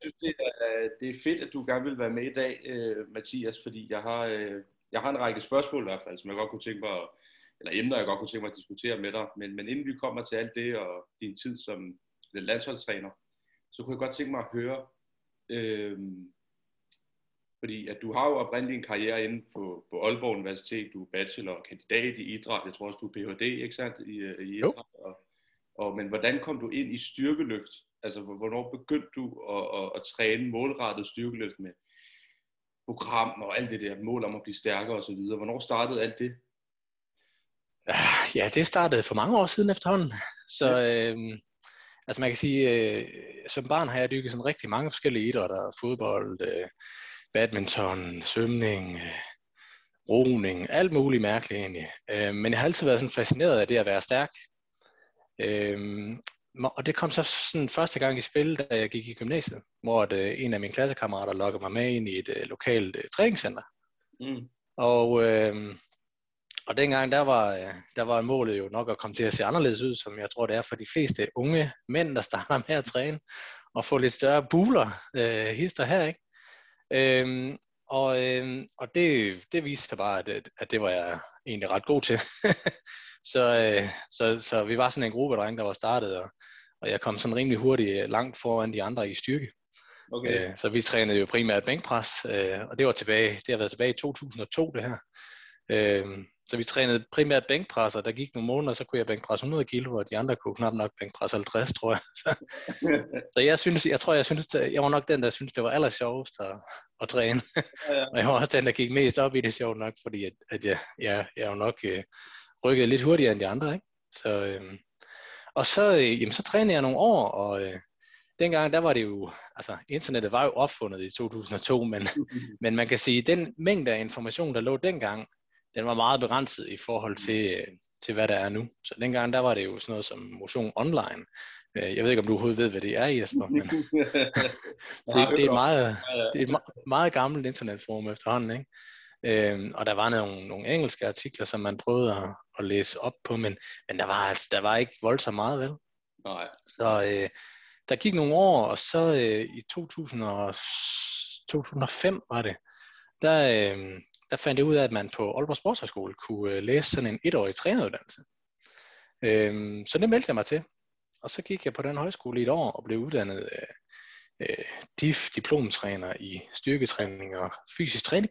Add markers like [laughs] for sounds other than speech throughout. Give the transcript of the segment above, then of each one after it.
synes, det er, det er fedt, at du gerne vil være med i dag, øh, Mathias, fordi jeg har, øh, jeg har en række spørgsmål i hvert fald, som jeg godt kunne tænke mig, eller emner, jeg godt kunne tænke mig at diskutere med dig. Men, men inden vi kommer til alt det og din tid som landsholdstræner, så kunne jeg godt tænke mig at høre, øh, fordi at du har jo oprindeligt en karriere inde på, på Aalborg Universitet, du er bachelor og kandidat i idræt, jeg tror også du er Ph.D., ikke sandt, i, øh, i idræt, og, og, men hvordan kom du ind i styrkeløft? Altså, hvornår begyndte du at, at, at træne målrettet styrkeløft med program og alt det der mål om at blive stærkere osv.? Hvornår startede alt det? Ja, det startede for mange år siden efterhånden. Så øh, altså man kan sige, øh, som barn har jeg dykket sådan rigtig mange forskellige idrætter. Fodbold, øh, badminton, svømning, øh, roning, alt muligt mærkeligt egentlig. Øh, men jeg har altid været sådan fascineret af det at være stærk. Øh, og det kom så sådan første gang i spil, da jeg gik i gymnasiet, hvor at, øh, en af mine klassekammerater lokkede mig med ind i et øh, lokalt øh, træningscenter. Mm. Og, øh, og dengang, der var, øh, der var målet jo nok at komme til at se anderledes ud, som jeg tror, det er for de fleste unge mænd, der starter med at træne, og få lidt større buler, øh, hister her, ikke? Øhm, og øhm, og det, det viste sig bare, at, at det var jeg egentlig ret god til. [laughs] så, øh, så, så vi var sådan en gruppe drenge, der var startet, og, og jeg kom sådan rimelig hurtigt øh, langt foran de andre i styrke. Okay. Øh, så vi trænede jo primært bænkpres, øh, og det var tilbage, det har været tilbage i 2002 det her. Øh, så vi trænede primært bænkpres, og der gik nogle måneder, så kunne jeg bænkpresse 100 kilo, og de andre kunne knap nok bænkpresse 50, tror jeg. [laughs] Så, så jeg synes, jeg tror, jeg synes, jeg var nok den, der synes, det var aller sjovest at, at træne. Ja, ja. [laughs] og jeg var også den, der gik mest op i det sjovt nok, fordi at, at jeg, jeg, jeg jo nok øh, rykkede lidt hurtigere end de andre, ikke? Så, øh, og så, øh, jamen, så trænede jeg nogle år, og øh, dengang, der var det jo, altså internettet var jo opfundet i 2002, men, men man kan sige, den mængde af information, der lå dengang, den var meget begrænset i forhold til, øh, til hvad der er nu. Så dengang, der var det jo sådan noget som motion online. Øh, jeg ved ikke, om du overhovedet ved, hvad det er, Jesper, men det, det, er et meget, det er et meget gammelt internetforum efterhånden, ikke? Øhm, og der var nogle, nogle engelske artikler, som man prøvede at, at læse op på, men, men der, var altså, der var ikke voldsomt meget, vel? Nej. Så øh, der gik nogle år, og så øh, i 2000 og, 2005 var det, der, øh, der fandt jeg ud af, at man på Aalborg Sportshøjskole kunne øh, læse sådan en etårig træneruddannelse. Øhm, så det meldte jeg mig til. Og så gik jeg på den højskole i et år og blev uddannet øh, DIF, diplomtræner i styrketræning og fysisk træning.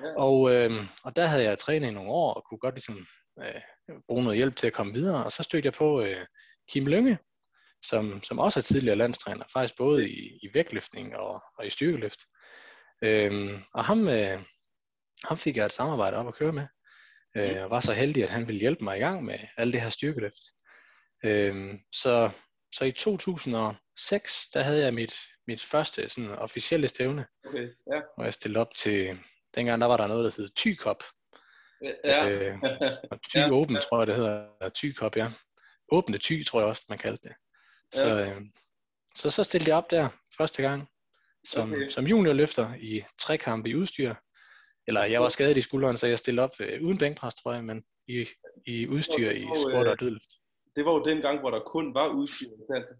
Ja. Og, øh, og der havde jeg trænet i nogle år og kunne godt ligesom, øh, bruge noget hjælp til at komme videre. Og så stødte jeg på øh, Kim Lønge, som, som også er tidligere landstræner, faktisk både i, i vægtløftning og, og i styrkeløft. Øhm, og ham, øh, ham fik jeg et samarbejde op at køre med. Øh, jeg var så heldig, at han ville hjælpe mig i gang med alle det her styrkeløft. Øh, så, så i 2006, der havde jeg mit, mit første sådan, officielle stævne, okay, ja. hvor jeg stillede op til, dengang der var der noget, der hed Tykop. Ja. Øh, og Ty [laughs] ja, Open, tror jeg, det hedder. Tykop, ja. Åbne Ty, tror jeg også, man kaldte det. Så, ja. øh, så, så stillede jeg op der første gang som, okay. som juniorløfter i trekamp i udstyr. Eller jeg var skadet i skulderen, så jeg stillede op øh, uden bænkpres, tror jeg, men i, i udstyr i squat og øh, dødløft. Det var jo den gang, hvor der kun var udstyr.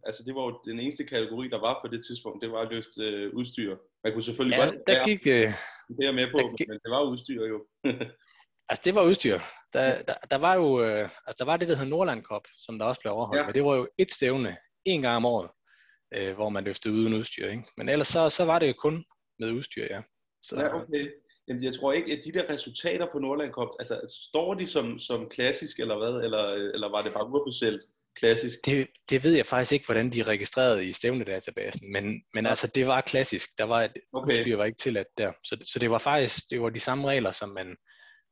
Altså det var jo den eneste kategori, der var på det tidspunkt, det var at løfte øh, udstyr. Man kunne selvfølgelig ja, godt der gik, øh, det er med på, gik, men det var udstyr jo. [laughs] altså det var udstyr. Der, der, der var jo øh, altså der var det, der hed Nordland Cup, som der også blev overholdt, ja. men det var jo et stævne, en gang om året, øh, hvor man løftede uden udstyr. Ikke? Men ellers så, så var det jo kun med udstyr, ja. Så, ja, okay. Jamen, jeg tror ikke, at de der resultater på Nordland Cup, altså står de som, som klassisk eller hvad, eller, eller var det bare uofficielt klassisk? Det, det ved jeg faktisk ikke, hvordan de er registreret i stævnedatabasen, men, men altså det var klassisk. Der var et okay. udstyr var ikke tilladt der. Så, så det var faktisk det var de samme regler, som man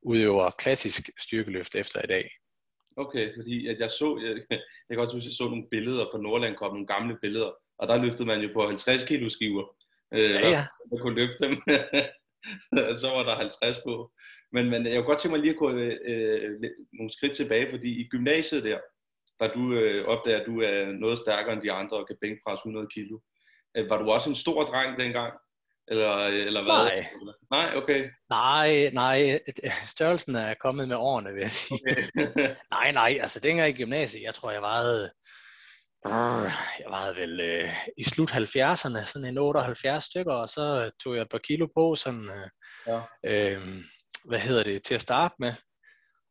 udøver klassisk styrkeløft efter i dag. Okay, fordi at jeg så, jeg, jeg kan også huske, jeg så nogle billeder fra Nordland Cup, nogle gamle billeder, og der løftede man jo på 50 kilo skiver. Øh, ja, ja. Der, der kunne løfte dem. [laughs] så var der 50 på. Men, men jeg kunne godt tænke mig lige at gå øh, nogle skridt tilbage, fordi i gymnasiet der, der du øh, opdager, at du er noget stærkere end de andre og kan bænkpresse 100 kilo. Øh, var du også en stor dreng dengang? Eller, eller hvad? Nej. Nej, okay. Nej, nej. Størrelsen er kommet med årene, vil jeg sige. Okay. [laughs] nej, nej. Altså dengang i gymnasiet, jeg tror, jeg vejede jeg var vel øh, i slut 70'erne, sådan en 78 stykker, og så tog jeg et par kilo på, sådan, øh, ja. øh, hvad hedder det, til at starte med.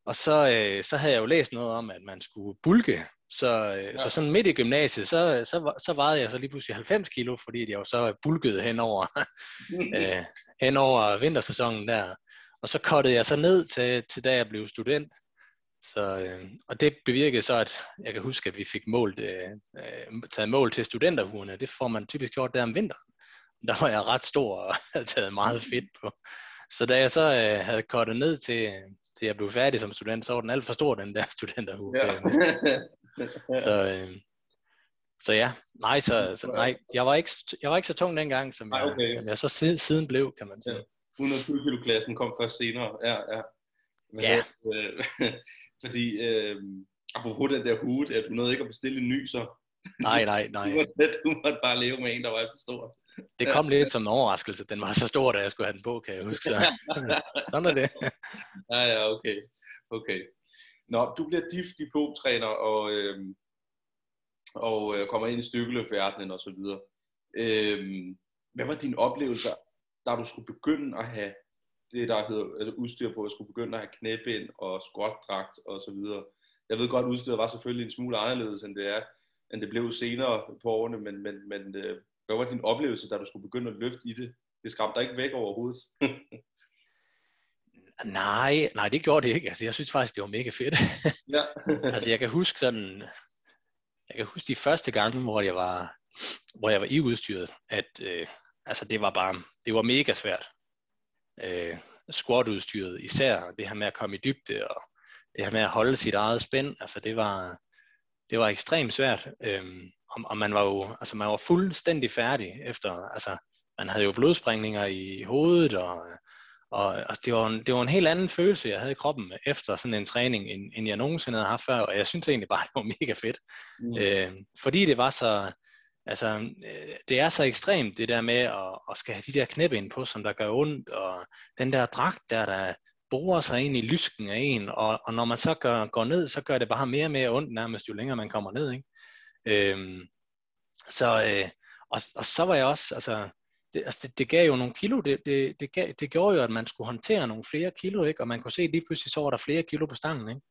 Og så, øh, så havde jeg jo læst noget om, at man skulle bulke. Så, øh, ja. så sådan midt i gymnasiet, så, så, så vejede jeg så lige pludselig 90 kilo, fordi jeg jo så bulkede hen over, [laughs] øh, hen over vintersæsonen der. Og så kottede jeg så ned til, til da jeg blev student. Så, øh, og det bevirkede så, at jeg kan huske, at vi fik målt, øh, øh taget mål til studenterhugerne. Det får man typisk gjort der om vinteren. Der var jeg ret stor og [laughs] havde taget meget fedt på. Så da jeg så øh, havde kottet ned til, til jeg blev færdig som student, så var den alt for stor, den der [laughs] studenterhue. Ja. [laughs] så, øh, så ja, nej, så, så nej, jeg var, ikke, jeg var ikke så tung dengang, som, jeg, okay. som jeg så siden, siden blev, kan man sige. Ja. 120 kilo klassen kom først senere, ja, ja. Men ja. Øh, [laughs] fordi, øh, apropos den der hue, at du nåede ikke at bestille en ny, så... Nej, nej, nej. du, måtte, du måtte bare leve med en, der var alt for stor. Det kom lidt som en overraskelse. Den var så stor, da jeg skulle have den på, kan jeg huske. Så. [laughs] Sådan er det. ja, ja, okay. okay. Nå, du bliver diff diplomtræner og, øh, og øh, kommer ind i stykkeløbverdenen og så videre. Øh, hvad var dine oplevelser, da du skulle begynde at have det, der hedder altså udstyr på, at skulle begynde at have knæbind og squatdragt og så videre. Jeg ved godt, at udstyret var selvfølgelig en smule anderledes, end det er, end det blev senere på årene, men, men, men øh, hvad var din oplevelse, da du skulle begynde at løfte i det? Det skræmte dig ikke væk overhovedet? [laughs] nej, nej, det gjorde det ikke. Altså, jeg synes faktisk, det var mega fedt. ja. [laughs] altså, jeg kan huske sådan, jeg kan huske de første gange, hvor jeg var, hvor jeg var i udstyret, at øh, altså, det var bare, det var mega svært. Øh, squat-udstyret især, det her med at komme i dybde, og det her med at holde sit eget spænd, altså det var, det var ekstremt svært. Øhm, og, og man var jo altså man var fuldstændig færdig efter, altså man havde jo blodsprængninger i hovedet, og, og altså, det, var en, det var en helt anden følelse, jeg havde i kroppen efter sådan en træning, end, end jeg nogensinde havde haft før, og jeg synes egentlig bare, [laughs] det var mega fedt. Mm. Øh, fordi det var så, altså, øh, det er så ekstremt, det der med at, at skal have de der knæb ind på, som der gør ondt, og den der dragt der, der borer sig ind i lysken af en, og, og når man så gør, går ned, så gør det bare mere og mere ondt nærmest, jo længere man kommer ned, ikke? Øhm, så, øh, og, og så var jeg også, altså, det, altså det, det gav jo nogle kilo, det, det, det, gav, det gjorde jo, at man skulle håndtere nogle flere kilo, ikke? og man kunne se lige pludselig, så var der flere kilo på stangen. Ikke?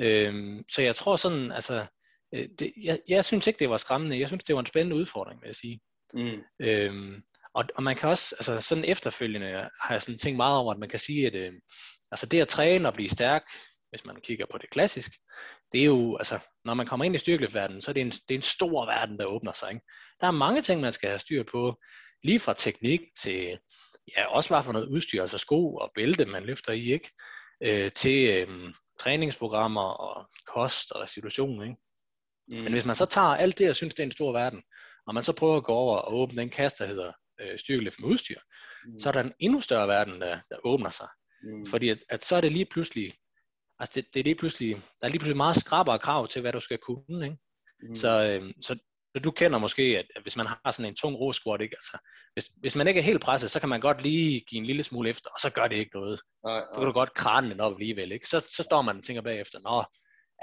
Øhm, så jeg tror sådan, altså, øh, det, jeg, jeg synes ikke, det var skræmmende. Jeg synes, det var en spændende udfordring, vil jeg sige. Mm. Øhm, og, og man kan også, altså sådan efterfølgende har jeg sådan tænkt meget over, at man kan sige, at øh, altså det at træne og blive stærk, hvis man kigger på det klassisk, det er jo, altså, når man kommer ind i styrkeløftverdenen, så er det en, det er en stor verden, der åbner sig. Ikke? Der er mange ting, man skal have styr på, lige fra teknik til, ja, også hvad for noget udstyr, altså sko og bælte, man løfter i, ikke? Øh, til øh, træningsprogrammer og kost og restitution, ikke? Mm. Men hvis man så tager alt det, og synes, det er en stor verden, og man så prøver at gå over og åbne den kasse, der hedder øh, styrkeløft med udstyr, mm. så er der en endnu større verden, der, der åbner sig. Mm. Fordi at, at så er det lige pludselig, altså det, det er lige pludselig, der er lige pludselig meget skrabere krav til, hvad du skal kunne. Ikke? Mm. Så, øh, så du kender måske, at, hvis man har sådan en tung ro squat, ikke? Altså, hvis, hvis man ikke er helt presset, så kan man godt lige give en lille smule efter, og så gør det ikke noget. Nej, nej. Så kan du godt krane den op alligevel. Ikke? Så, så står man og tænker bagefter, nå,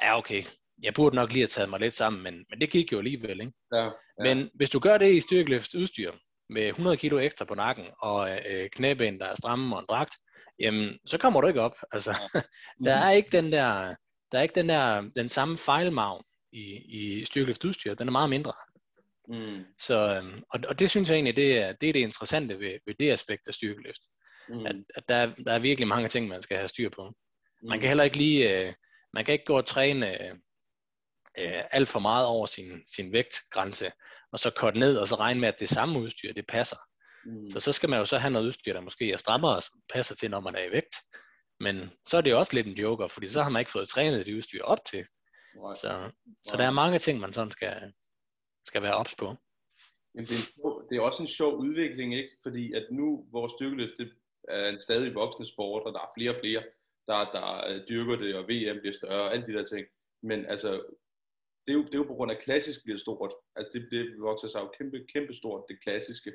ja okay, jeg burde nok lige have taget mig lidt sammen, men, men det gik jo alligevel. Ikke? Ja, ja. Men hvis du gør det i styrkeløft udstyr, med 100 kilo ekstra på nakken, og øh, knæben, der er stramme og en dragt, jamen, så kommer du ikke op. Altså, [laughs] der er ikke den der, der er ikke den der, den samme fejlmavn i, i styrkeløft udstyr, den er meget mindre. Mm. Så, øhm, og, og det synes jeg egentlig, det er det, er det interessante ved, ved det aspekt af styrkeløft. Mm. At, at der, der er virkelig mange ting, man skal have styr på. Man mm. kan heller ikke lige, øh, man kan ikke gå og træne øh, alt for meget over sin, sin vægtgrænse, og så korte ned, og så regne med, at det samme udstyr, det passer. Mm. Så så skal man jo så have noget udstyr, der måske er strammere, og passer til, når man er i vægt. Men så er det jo også lidt en joker, fordi så har man ikke fået trænet det udstyr op til. Right. Så, right. så der er mange ting, man sådan skal, skal være ops på. Men det, er, det er også en sjov udvikling, ikke? Fordi at nu, vores styrkeløft det er en stadig voksende sport, og der er flere og flere, der, der øh, dyrker det, og VM bliver større, og alle de der ting. Men altså, det er, jo, det er jo på grund af, at klassisk bliver stort. Altså det, det vokser sig jo kæmpe, kæmpe stort, det klassiske.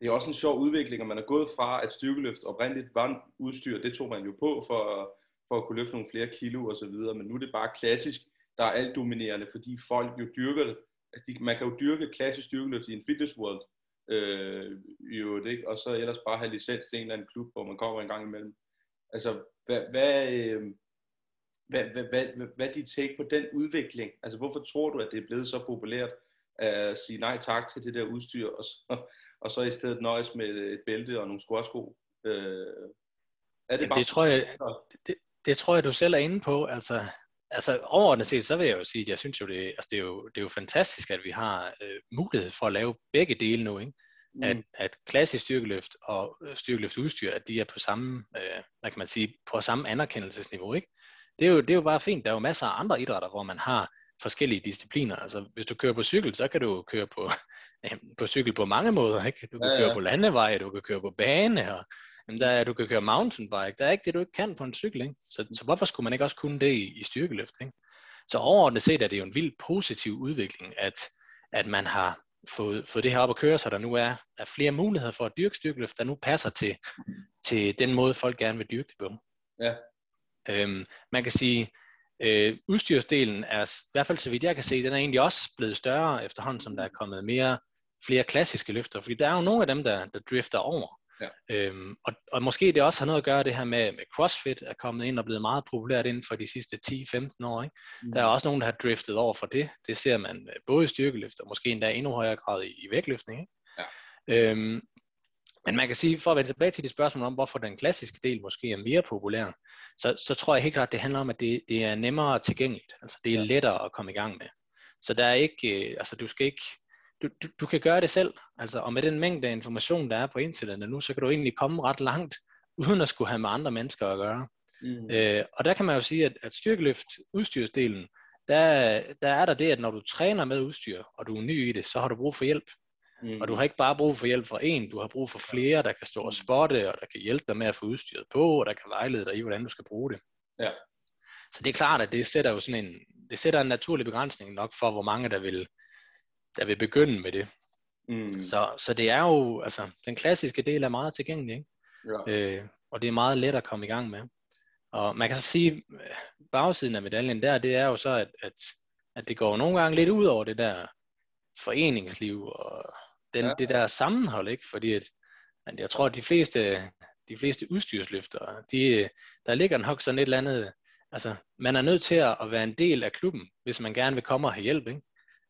Det er også en sjov udvikling, at man er gået fra, at styrkeløft oprindeligt var udstyr, det tog man jo på for, for at kunne løfte nogle flere kilo og så videre, men nu er det bare klassisk, der er alt dominerende, fordi folk jo dyrker det. Altså, de, man kan jo dyrke klassisk styrkeløft i en fitness world, øh, jo, det, ikke? og så ellers bare have licens til en eller anden klub, hvor man kommer en gang imellem. Altså, hvad, hvad, øh, hvad, hvad, hvad, hvad, hvad er dit take på den udvikling? Altså, hvorfor tror du, at det er blevet så populært at sige nej tak til det der udstyr, og så, og så i stedet nøjes med et bælte og nogle squatsko? Øh, er det, Jamen, det, tror jeg, det, det tror jeg, du selv er inde på. Altså, altså overordnet set, så vil jeg jo sige, at jeg synes jo, det, altså, det, er, jo, det er jo fantastisk, at vi har øh, mulighed for at lave begge dele nu. Ikke? Mm. At, at klassisk styrkeløft og øh, styrkeløftudstyr, at de er på samme, øh, hvad kan man sige, på samme anerkendelsesniveau. Ikke? Det, er jo, det er jo bare fint. Der er jo masser af andre idrætter, hvor man har forskellige discipliner. Altså, hvis du kører på cykel, så kan du køre på, [laughs] på cykel på mange måder. Ikke? Du kan ja, ja. køre på landevej, du kan køre på bane, og Jamen, der er, du kan køre mountainbike. Der er ikke det, du ikke kan på en cykel. Ikke? Så, så hvorfor skulle man ikke også kunne det i, i styrkeløft? Ikke? Så overordnet set er det jo en vild positiv udvikling, at, at man har fået, fået det her op at køre, så der nu er, er flere muligheder for at dyrke styrkeløft, der nu passer til, til den måde, folk gerne vil dyrke det på. Ja. Øhm, man kan sige, øh, udstyrsdelen er, i hvert fald så vidt jeg kan se, den er egentlig også blevet større efterhånden, som der er kommet mere flere klassiske løfter, fordi der er jo nogle af dem, der, der drifter over. Ja. Øhm, og, og måske det også har noget at gøre det her med, med CrossFit er kommet ind og blevet meget populært inden for de sidste 10-15 år. Ikke? Mm. Der er også nogen, der har driftet over for det. Det ser man øh, både i styrkeløft og måske endda endnu højere grad i, i vægtløftning. Ikke? Ja. Øhm, men man kan sige, for at vende tilbage til de spørgsmål om, hvorfor den klassiske del måske er mere populær, så, så tror jeg helt klart, at det handler om, at det, det er nemmere tilgængeligt. Altså det er ja. lettere at komme i gang med. Så der er ikke, øh, altså du skal ikke, du, du, du kan gøre det selv. Altså, og med den mængde af information, der er på internettet nu, så kan du egentlig komme ret langt, uden at skulle have med andre mennesker at gøre. Mm. Øh, og der kan man jo sige, at, at styrkeløft udstyrsdelen, der, der er der det, at når du træner med udstyr, og du er ny i det, så har du brug for hjælp. Mm. Og du har ikke bare brug for hjælp fra en, du har brug for flere, der kan stå og mm. spotte, og der kan hjælpe dig med at få udstyret på, og der kan vejlede dig i, hvordan du skal bruge det. Ja. Så det er klart, at det sætter jo sådan en, det sætter en naturlig begrænsning nok for, hvor mange der vil, der vil begynde med det. Mm. Så, så det er jo, altså, den klassiske del er meget tilgængelig, ikke? Ja. Øh, og det er meget let at komme i gang med. Og man kan så sige, bagsiden af medaljen der, det er jo så, at, at, at det går nogle gange lidt ud over det der foreningsliv og den, ja. det der sammenhold, ikke? Fordi at, at jeg tror, at de fleste, de fleste udstyrsløfter, de, der ligger nok sådan et eller andet, altså man er nødt til at være en del af klubben, hvis man gerne vil komme og have hjælp, ikke?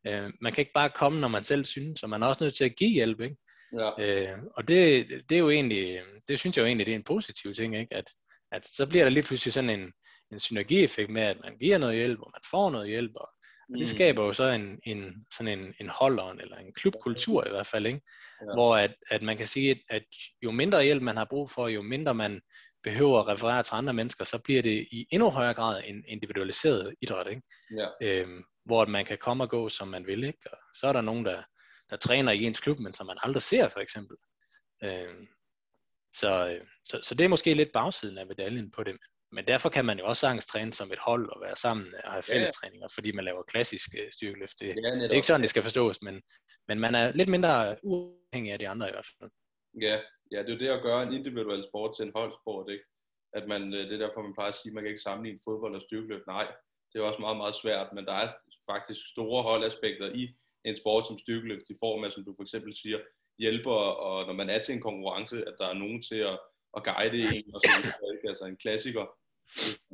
Øh, man kan ikke bare komme, når man selv synes, så man er også nødt til at give hjælp, ikke? Ja. Øh, og det, det er jo egentlig, det synes jeg jo egentlig, det er en positiv ting, ikke? At, at så bliver der lige pludselig sådan en, en synergieffekt med, at man giver noget hjælp, og man får noget hjælp, og, og det mm. skaber jo så en, en, sådan en, en holderen, eller en klubkultur i hvert fald, ikke? Ja. hvor at, at man kan sige, at, at jo mindre hjælp man har brug for, jo mindre man behøver at referere til andre mennesker, så bliver det i endnu højere grad en individualiseret idræt. Ikke? Ja. Øhm, hvor man kan komme og gå, som man vil. Ikke? Og så er der nogen, der, der træner i ens klub, men som man aldrig ser, for eksempel. Øh, så, så, så det er måske lidt bagsiden af medaljen på det. Men derfor kan man jo også sagtens træne som et hold og være sammen og have fællestræninger, ja. fordi man laver klassisk øh, styrkeløft. Det, ja, det er ikke sådan, det skal forstås, men, men man er lidt mindre uafhængig af de andre i hvert fald. Ja, ja det er jo det at gøre en individuel sport til en holdsport, ikke? At man, øh, det er derfor, man plejer at sige, at man kan ikke sammenligne fodbold og styrkeløft. Nej, det er også meget, meget svært, men der er faktisk store holdaspekter i en sport som styrkeløft i form af, som du for eksempel siger, hjælper, og når man er til en konkurrence, at der er nogen til at, at guide en, og så altså en klassiker,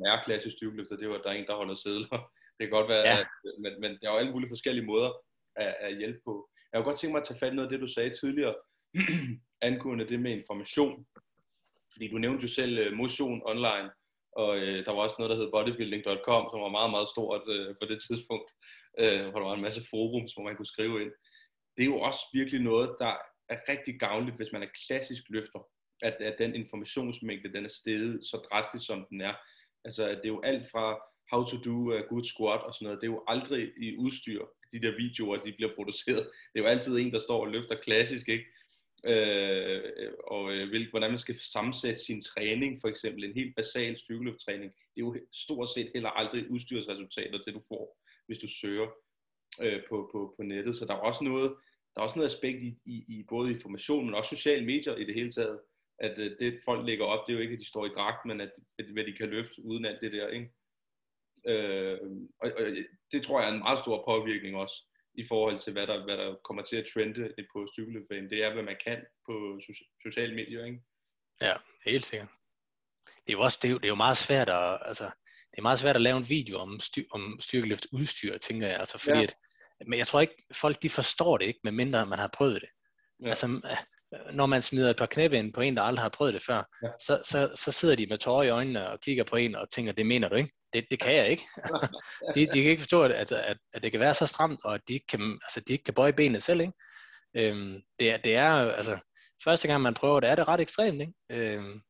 er klassisk styrkeløfter, det er jo, at der er en, der holder sædler. Det kan godt være, ja. at, men, men der er jo alle mulige forskellige måder at, at hjælpe på. Jeg kunne godt tænke mig at tage fat i noget af det, du sagde tidligere, [clears throat] angående det med information. Fordi du nævnte jo selv uh, motion online, og øh, der var også noget, der hed bodybuilding.com, som var meget, meget stort øh, på det tidspunkt, øh, hvor der var en masse forums, hvor man kunne skrive ind. Det er jo også virkelig noget, der er rigtig gavnligt, hvis man er klassisk løfter, at, at den informationsmængde, den er steget så drastisk, som den er. Altså, det er jo alt fra how to do a good squat og sådan noget. Det er jo aldrig i udstyr, de der videoer, de bliver produceret. Det er jo altid en, der står og løfter klassisk, ikke? øh, og øh, hvordan man skal sammensætte sin træning, for eksempel en helt basal styrkeløfttræning, det er jo stort set heller aldrig udstyrsresultater, det du får, hvis du søger øh, på, på, på nettet. Så der er også noget, der er også noget aspekt i, i, i både information, men også sociale medier i det hele taget, at øh, det folk lægger op, det er jo ikke, at de står i dragt, men at, at hvad de kan løfte uden alt det der, ikke? Øh, og, og det tror jeg er en meget stor påvirkning også i forhold til, hvad der, hvad der kommer til at trende på cykelbanen. Det er, hvad man kan på sociale medier, ikke? Ja, helt sikkert. Det er jo også det er jo, det er jo meget svært at, altså, det er meget svært at lave en video om, styr, om styrkeløft udstyr, tænker jeg. Altså, fordi ja. at, men jeg tror ikke, folk de forstår det ikke, medmindre man har prøvet det. Ja. Altså, når man smider et par knæbe ind på en, der aldrig har prøvet det før, ja. så, så, så sidder de med tårer i øjnene og kigger på en og tænker, det mener du ikke? Det, det kan jeg ikke. [laughs] de, de kan ikke forstå, at, at, at det kan være så stramt, og at de ikke kan, altså, de ikke kan bøje benene selv. Ikke? Øhm, det, er, det er, altså, første gang man prøver det, er det ret ekstremt. Ikke? Øhm,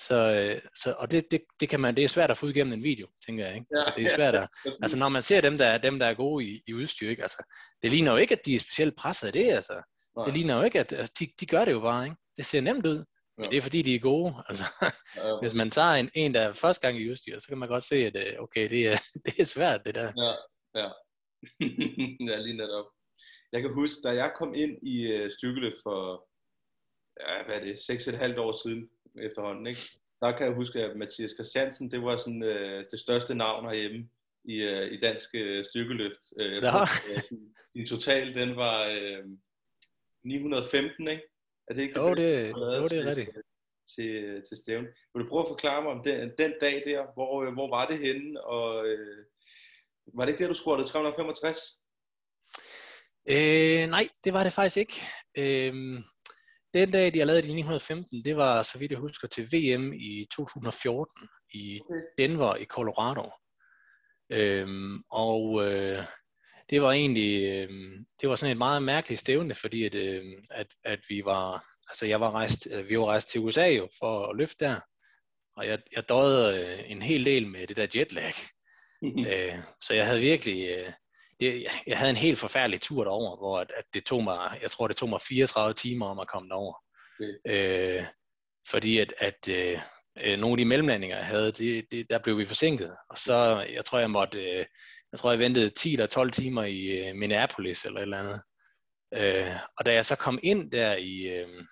så, så, og det, det, det, kan man, det er svært at få ud gennem en video, tænker jeg. Ikke? Ja, altså, det er svært at, [laughs] altså, når man ser dem, der, dem, der er gode i, i udstyr, ikke? Altså, det ligner jo ikke, at de er specielt presset af det. Altså. Nej. Det ligner jo ikke, at altså, de, de gør det jo bare. Ikke? Det ser nemt ud, men ja. det er fordi, de er gode. [laughs] Altså, ja, ja. Hvis man tager en, en, der er første gang i udstyr, så kan man godt se, at øh, okay, det er, [laughs] det er svært, det der. Ja, ja. [laughs] ja, lige netop. Jeg kan huske, da jeg kom ind i uh, styrkeløft for, ja, hvad er det, 6,5 år siden efterhånden, ikke? der kan jeg huske, at Mathias Christiansen, det var sådan uh, det største navn herhjemme i, uh, i dansk uh, styrkeløft. Jeg ja. uh, din total, den var uh, 915, ikke? Er det ikke jo, det, det, jo, det er rigtigt. Til, til stævn. Vil du prøve at forklare mig om den, den dag der, hvor, hvor var det henne, og øh, var det ikke der, du scorede 365? Øh, nej, det var det faktisk ikke. Øh, den dag, de har lavet det i 1915, det var, så vidt jeg husker, til VM i 2014 i okay. Denver i Colorado. Øhm, og øh, det var egentlig, øh, det var sådan et meget mærkeligt stævne, fordi at, øh, at, at vi var, altså jeg var rejst, øh, vi var rejst til USA jo for at løfte der, og jeg, jeg døde øh, en hel del med det der jetlag. Mm-hmm. [laughs] Øh, så jeg havde virkelig, øh, det, jeg havde en helt forfærdelig tur derover, hvor at, at det tog mig, jeg tror det tog mig 34 timer om at komme derover. Øh, fordi at, at øh, nogle af de mellemlandinger, jeg havde, det, det, der blev vi forsinket. Og så, jeg tror, jeg måtte, øh, jeg tror, jeg ventede 10 eller 12 timer i øh, Minneapolis eller et eller andet. Øh, og da jeg så kom ind der i, øh,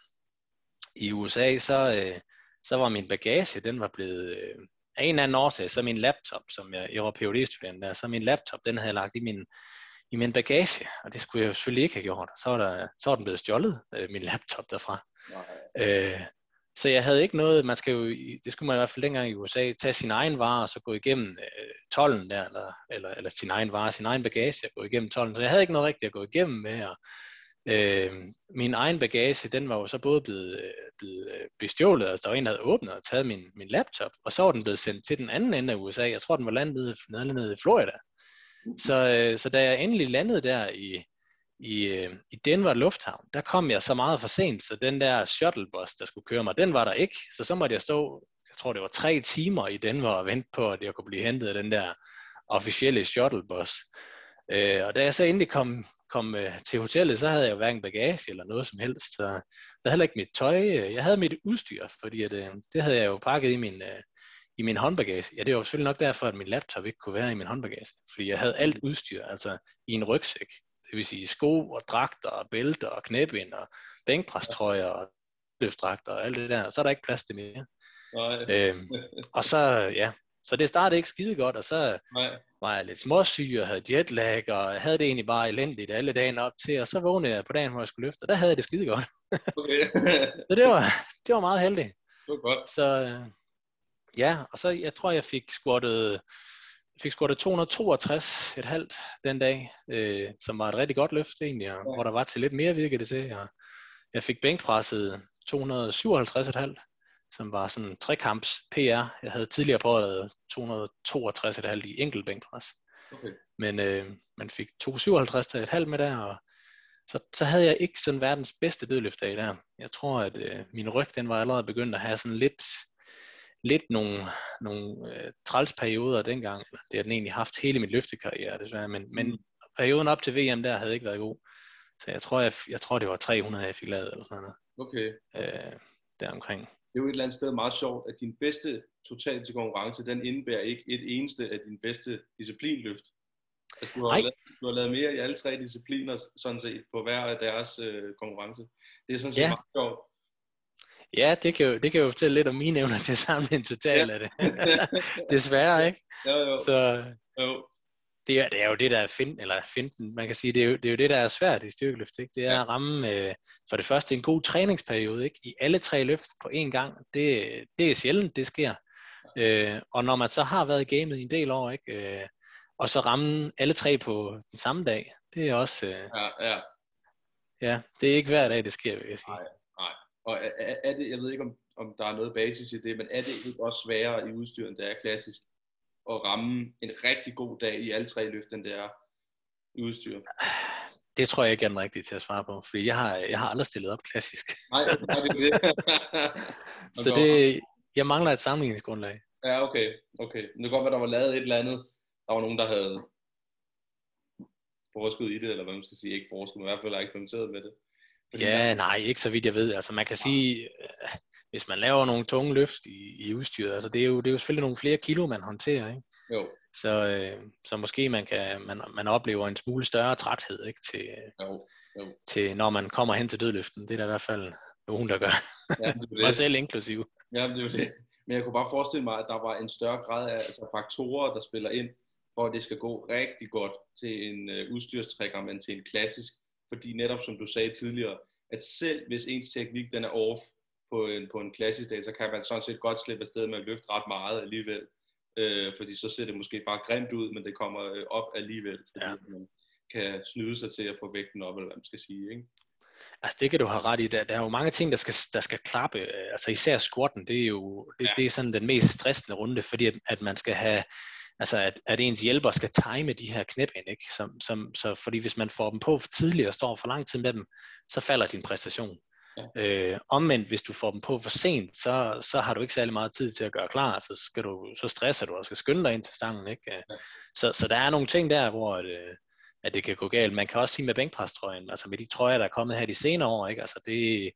i USA, så, øh, så var min bagage, den var blevet, øh, af en eller anden årsag, så min laptop, som jeg, jeg var phd student der, så min laptop, den havde jeg lagt i min, i min bagage, og det skulle jeg jo selvfølgelig ikke have gjort. Så var, der, så var den blevet stjålet, øh, min laptop derfra. Øh, så jeg havde ikke noget, man skal jo, det skulle man i hvert fald dengang i USA, tage sin egen vare og så gå igennem øh, tollen der, eller, eller, eller sin egen vare, sin egen bagage og gå igennem tollen. Så jeg havde ikke noget rigtigt at gå igennem med, og øh, min egen bagage, den var jo så både blevet, øh, blevet øh, bestjålet, altså der var en, der havde åbnet og taget min, min laptop, og så var den blevet sendt til den anden ende af USA. Jeg tror, den var landet nede, nede i Florida. Så, øh, så da jeg endelig landede der i, i, øh, i Denver Lufthavn, der kom jeg så meget for sent, så den der shuttlebus, der skulle køre mig, den var der ikke. Så så måtte jeg stå, jeg tror det var tre timer i Denver og vente på, at jeg kunne blive hentet af den der officielle shuttlebus. Øh, og da jeg så endelig kom, kom øh, til hotellet, så havde jeg jo hverken bagage eller noget som helst. Så jeg havde heller ikke mit tøj. Øh, jeg havde mit udstyr, fordi at, øh, det havde jeg jo pakket i min, øh, i min håndbagage. Ja, det var selvfølgelig nok derfor, at min laptop ikke kunne være i min håndbagage. Fordi jeg havde alt udstyr, altså i en rygsæk det vil sige sko og dragter og bælter og knæbind og bænkpræstrøjer og løftdragter og alt det der, så er der ikke plads til mere. Nej. Øhm, og så, ja, så det startede ikke skide godt, og så Nej. var jeg lidt småsyg og havde jetlag, og havde det egentlig bare elendigt alle dagen op til, og så vågnede jeg på dagen, hvor jeg skulle løfte, og der havde jeg det skide godt. [laughs] Okay. så det var, det var meget heldigt. Det var godt. Så øh, ja, og så jeg tror, jeg fik squattet fik scoret 262 et halvt den dag, øh, som var et rigtig godt løft egentlig, og, ja. hvor der var til lidt mere virkede det til. Og jeg fik bænkpresset 257 et halvt, som var sådan trekamps PR. Jeg havde tidligere prøvet 262 et halvt i enkelt bænkpres. Okay. Men øh, man fik 257 et halvt med der, og så, så havde jeg ikke sådan verdens bedste dødløftdag der. Jeg tror, at øh, min ryg, den var allerede begyndt at have sådan lidt lidt nogle, nogle øh, trælsperioder dengang. Det har den egentlig haft hele min løftekarriere, desværre. Men, men mm. perioden op til VM der havde ikke været god. Så jeg tror, jeg, jeg tror det var 300, jeg fik lavet, eller sådan noget. Okay. Øh, deromkring. Det er jo et eller andet sted meget sjovt, at din bedste total til konkurrence, den indebærer ikke et eneste af din bedste disciplinløft. Altså, du, har lavet, du har lavet mere i alle tre discipliner, sådan set, på hver af deres øh, konkurrence. Det er sådan set ja. meget sjovt. Ja, det kan, jo, det kan jo fortælle lidt om mine evner til samle en total ja. af det. [laughs] Desværre, ikke? Jo, jo. Så jo. det er, det er jo det, der er find, eller finden, man kan sige, det er, jo, det er jo det, der er svært i styrkeløft, ikke? Det er ja. at ramme, øh, for det første, en god træningsperiode, ikke? I alle tre løft på én gang, det, det er sjældent, det sker. Øh, og når man så har været i gamet i en del år, ikke? Øh, og så ramme alle tre på den samme dag, det er også... Øh, ja, ja. Ja, det er ikke hver dag, det sker, vil jeg sige. Nej. Og er, er det, jeg ved ikke, om, om der er noget basis i det, men er det ikke også sværere i udstyr, end det er klassisk? At ramme en rigtig god dag i alle tre løft, end det er i udstyr? Det tror jeg ikke er den rigtige til at svare på, fordi jeg har, jeg har aldrig stillet op klassisk. Nej, nej det er det. [laughs] så det, jeg mangler et sammenligningsgrundlag. Ja, okay. okay. Men det kan godt være, der var lavet et eller andet. Der var nogen, der havde forskud i det, eller hvad man skal sige, ikke forskud, men i hvert fald har eksperimenteret med det. Ja, nej, ikke så vidt jeg ved. Altså man kan sige, øh, hvis man laver nogle tunge løft i, i udstyret, altså det er, jo, det er jo selvfølgelig nogle flere kilo, man håndterer, ikke? Jo. Så, øh, så måske man, kan, man, man oplever en smule større træthed ikke? Til, jo. Jo. til, når man kommer hen til dødløften. Det er der i hvert fald nogen, der gør. Ja, det [laughs] det. Mig selv inklusiv. Ja, det er det. Men jeg kunne bare forestille mig, at der var en større grad af altså faktorer, der spiller ind, for at det skal gå rigtig godt til en øh, udstyrstrækker, men til en klassisk. Fordi netop som du sagde tidligere, at selv hvis ens teknik den er off på en, på en klassisk dag, så kan man sådan set godt slippe afsted med at løfte ret meget alligevel. Øh, fordi så ser det måske bare grimt ud, men det kommer øh, op alligevel, fordi ja. man kan snyde sig til at få vægten op, eller hvad man skal sige. Ikke? Altså det kan du have ret i. Der, der er jo mange ting, der skal, der skal klappe. Altså især squatten, det er jo det, ja. det er sådan den mest stressende runde, fordi at, at man skal have altså at, at ens hjælper skal time de her knæb ind, ikke? Som, som, så fordi hvis man får dem på for tidligt og står for lang tid med dem, så falder din præstation. Ja. Øh, omvendt, hvis du får dem på for sent, så, så har du ikke særlig meget tid til at gøre klar, så, skal du, så stresser du og skal skynde dig ind til stangen. Ikke? Ja. Så, så der er nogle ting der, hvor at, øh, at det kan gå galt. Man kan også sige med bænkprestrøjen, altså med de trøjer, der er kommet her de senere år, ikke? Altså det, øh,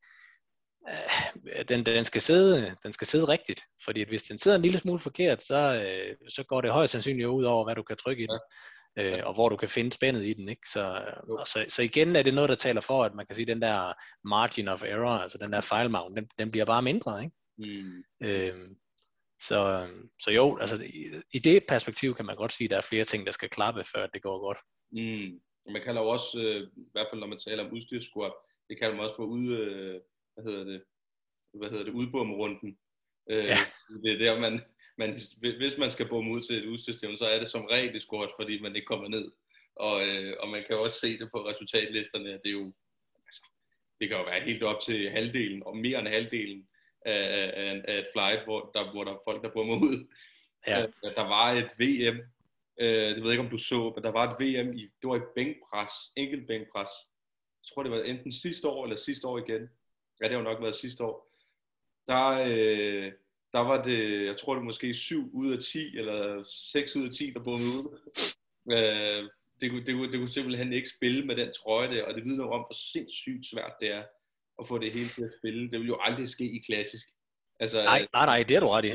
den, den, skal sidde, den skal sidde rigtigt, fordi at hvis den sidder en lille smule forkert, så, øh, så går det højst sandsynligt ud over, hvad du kan trykke i den, øh, og hvor du kan finde spændet i den. Ikke? Så, og så, så igen er det noget, der taler for, at man kan sige, at den der margin of error, altså den der fejlmavn, den, den bliver bare mindre. Ikke? Mm. Øh, så, så jo, altså i, i det perspektiv kan man godt sige, at der er flere ting, der skal klappe, før det går godt. Mm. Man kalder jo også, øh, i hvert fald når man taler om udstyrssquat, det kalder man også for ud, øh, hvad hedder det, hvad hedder det, udbomrunden. Øh, ja. Det er der, man, man, hvis man skal bomme ud til et udsystem, så er det som regel squat, fordi man ikke kommer ned. Og, øh, og man kan også se det på resultatlisterne, det er jo, altså, det kan jo være helt op til halvdelen, og mere end halvdelen af, af, af et flight, hvor der, hvor der er folk, der bommer ud. Ja. Øh, der var et VM, øh, det ved jeg ikke, om du så, men der var et VM i, det var i bænkpres, enkelt bænkpres. Jeg tror, det var enten sidste år eller sidste år igen, ja, det har jo nok været sidste år, der, øh, der var det, jeg tror det måske 7 ud af 10, eller 6 ud af 10, der boede ud. Øh, det, kunne, det, kunne, det kunne simpelthen ikke spille med den trøje der, og det vidner om, hvor sindssygt svært det er at få det hele til at spille. Det vil jo aldrig ske i klassisk. Altså, nej, nej, nej, det er du ret i.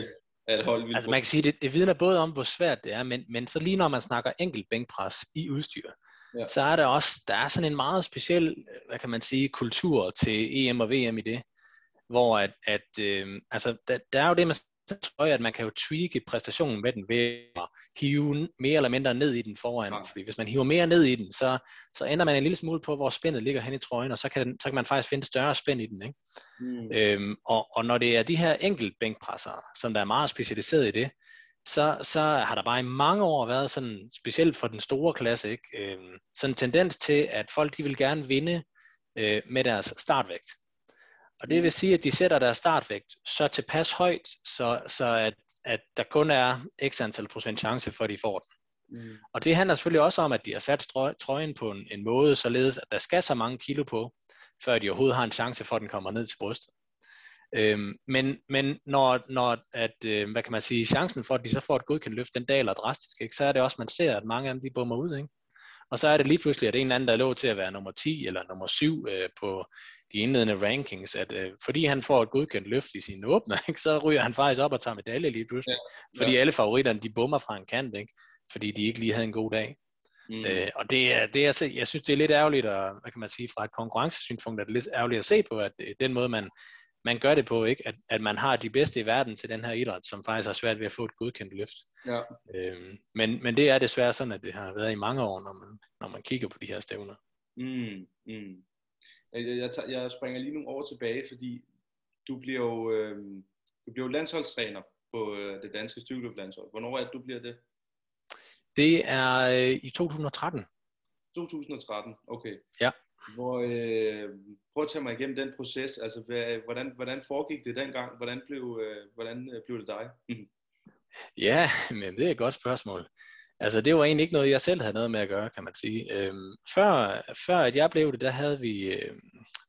At hold altså man kan sige, det, det vidner både om, hvor svært det er, men, men så lige når man snakker enkelt bænkpres i udstyr, ja. så er der også, der er sådan en meget speciel, hvad kan man sige, kultur til EM og VM i det, hvor at, at øh, altså, der, der er jo det med trøje, at man kan jo tweake præstationen med den ved at hive mere eller mindre ned i den foran. Ja. Fordi hvis man hiver mere ned i den, så, så ændrer man en lille smule på, hvor spændet ligger hen i trøjen, og så kan, den, så kan man faktisk finde større spænd i den. Ikke? Mm. Øhm, og, og når det er de her enkelt bænkpresser, som der er meget specialiseret i det, så, så har der bare i mange år været sådan, specielt for den store klasse, ikke? Øhm, sådan en tendens til, at folk de vil gerne vinde øh, med deres startvægt. Og det vil sige, at de sætter deres startvægt så tilpas højt, så, så at, at der kun er x antal procent chance for, at de får den. Mm. Og det handler selvfølgelig også om, at de har sat trøjen på en, en måde, således at der skal så mange kilo på, før de overhovedet har en chance for, at den kommer ned til brystet. Øhm, men men når, når at, øh, hvad kan man sige, chancen for, at de så får et godkendt løft, den daler drastisk, ikke? så er det også, man ser, at mange af dem, de bummer ud. Ikke? Og så er det lige pludselig, at det en anden, der er lov til at være nummer 10 eller nummer 7 øh, på de indledende rankings, at øh, fordi han får et godkendt løft i sine åbner, [laughs] ikke, så ryger han faktisk op og tager medalje lige pludselig. Ja. Fordi ja. alle favoritterne, de bummer fra en kant, ikke? fordi de ikke lige havde en god dag. Mm. Øh, og det er, det er, jeg synes, det er lidt ærgerligt, og hvad kan man sige, fra et konkurrencesynspunkt er det lidt ærgerligt at se på, at den måde, man man gør det på, ikke? At, at man har de bedste i verden til den her idræt, som faktisk har svært ved at få et godkendt løft. Ja. Øhm, men, men det er desværre sådan, at det har været i mange år, når man, når man kigger på de her stævner. Mm, mm. Jeg, jeg, tager, jeg springer lige nogle år tilbage, fordi du bliver jo, øh, du bliver jo landsholdstræner på øh, det danske styrkeløbslandshold. Hvornår er det, du bliver det? Det er øh, i 2013. 2013, okay. Ja. Hvor, øh, prøv at tage mig igennem den proces. Altså, hvad, hvordan, hvordan foregik det dengang? Hvordan blev, øh, hvordan øh, blev det dig? [laughs] ja, men det er et godt spørgsmål. Altså, det var egentlig ikke noget, jeg selv havde noget med at gøre, kan man sige. Øhm, før, før at jeg blev det, der havde vi, øh,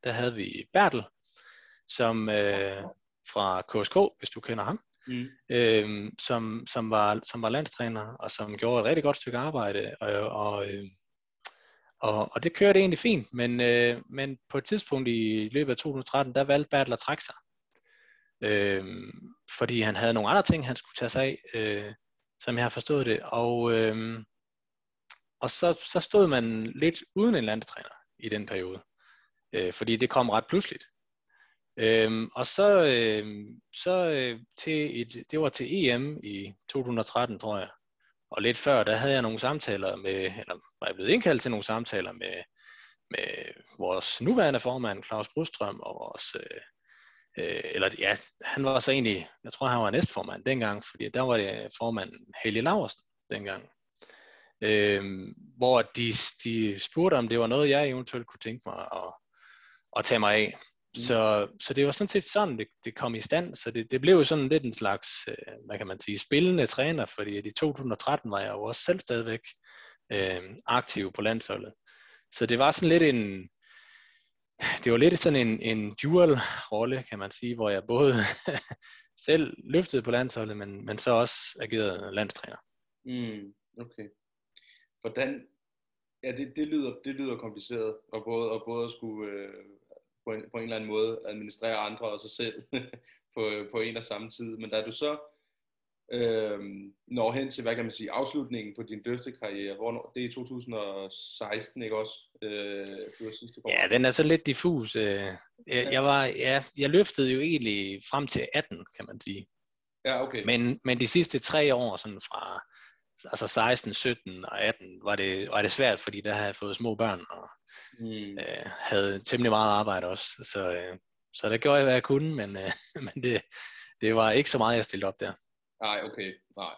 der havde vi Bertel, som øh, fra KSK, hvis du kender ham, mm. øhm, som, som, var, som var landstræner, og som gjorde et rigtig godt stykke arbejde, og, og, øh, og, og det kørte egentlig fint, men, øh, men på et tidspunkt i løbet af 2013, der valgte Bertel at trække sig. Øh, fordi han havde nogle andre ting, han skulle tage sig af, øh, som jeg har forstået det. Og, øh, og så, så stod man lidt uden en landstræner i den periode, øh, fordi det kom ret pludseligt. Øhm, og så, øh, så øh, til et, det var til EM i 2013, tror jeg. Og lidt før, der havde jeg nogle samtaler med, eller var jeg blevet indkaldt til nogle samtaler med, med vores nuværende formand, Claus Brustrøm, og vores, øh, øh, eller ja, han var så egentlig, jeg tror han var næstformand dengang, fordi der var det formanden Helge Laversen dengang. Øh, hvor de, de spurgte, om det var noget, jeg eventuelt kunne tænke mig at, at tage mig af. Mm. Så, så det var sådan set sådan, det, det kom i stand. Så det, det blev jo sådan lidt en slags, øh, hvad kan man sige, spillende træner, fordi i 2013 var jeg jo også selv stadigvæk øh, aktiv på landsholdet. Så det var sådan lidt en, det var lidt sådan en, en dual rolle, kan man sige, hvor jeg både [laughs] selv løftede på landsholdet, men, men så også agerede landstræner. Mm, okay. Hvordan, ja, det, det, lyder, det lyder kompliceret, og både, og både at skulle øh, på, en, på en eller anden måde administrere andre og sig selv [laughs] på, på en og samme tid. Men da du så øh, når hen til, hvad kan man sige, afslutningen på din døftekarriere, hvor det er i 2016, ikke også? Øh, du sidste ja, den er så lidt diffus. Øh, jeg, jeg, var, ja, jeg løftede jo egentlig frem til 18, kan man sige. Ja, okay. Men, men de sidste tre år, sådan fra altså 16, 17 og 18, var det, var det svært, fordi der havde jeg fået små børn, og mm. øh, havde temmelig meget arbejde også. Så, øh, så der gjorde jeg, hvad jeg kunne, men, øh, [laughs] men det, det var ikke så meget, jeg stillede op der. Nej, okay, nej.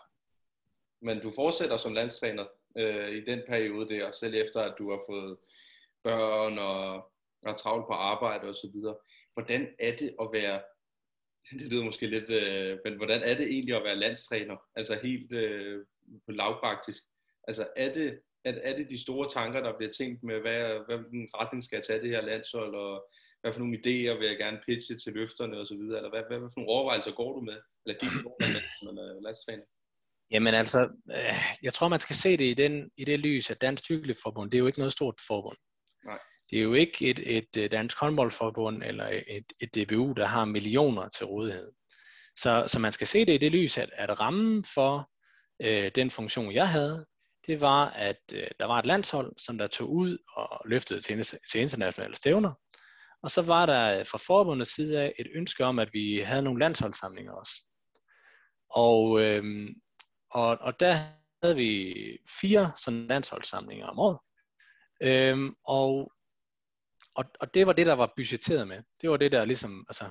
Men du fortsætter som landstræner øh, i den periode der, selv efter at du har fået børn og er travlt på arbejde og så videre. Hvordan er det at være, [laughs] det lyder måske lidt, øh, men hvordan er det egentlig at være landstræner? Altså helt øh, lavpraktisk. Altså er det, er, er det de store tanker, der bliver tænkt med, hvad, hvilken retning skal jeg tage det her landshold, og hvad for nogle idéer vil jeg gerne pitche til løfterne og så videre, eller hvad, hvad, hvad for nogle overvejelser går du med, eller gik du med, når man er landstræner? Jamen altså, øh, jeg tror man skal se det i, den, i det lys, at Dansk Cykelforbund, det er jo ikke noget stort forbund. Nej. Det er jo ikke et, et, et dansk håndboldforbund eller et, et DBU, der har millioner til rådighed. Så, så man skal se det i det lys, at, at rammen for øh, den funktion, jeg havde, det var, at øh, der var et landshold, som der tog ud og løftede til, til internationale stævner. Og så var der øh, fra forbundets side af et ønske om, at vi havde nogle landsholdssamlinger også. Og, øh, og, og der havde vi fire sådan landsholdssamlinger om året. Øh, og, og, og det var det, der var budgetteret med. Det var det, der ligesom, altså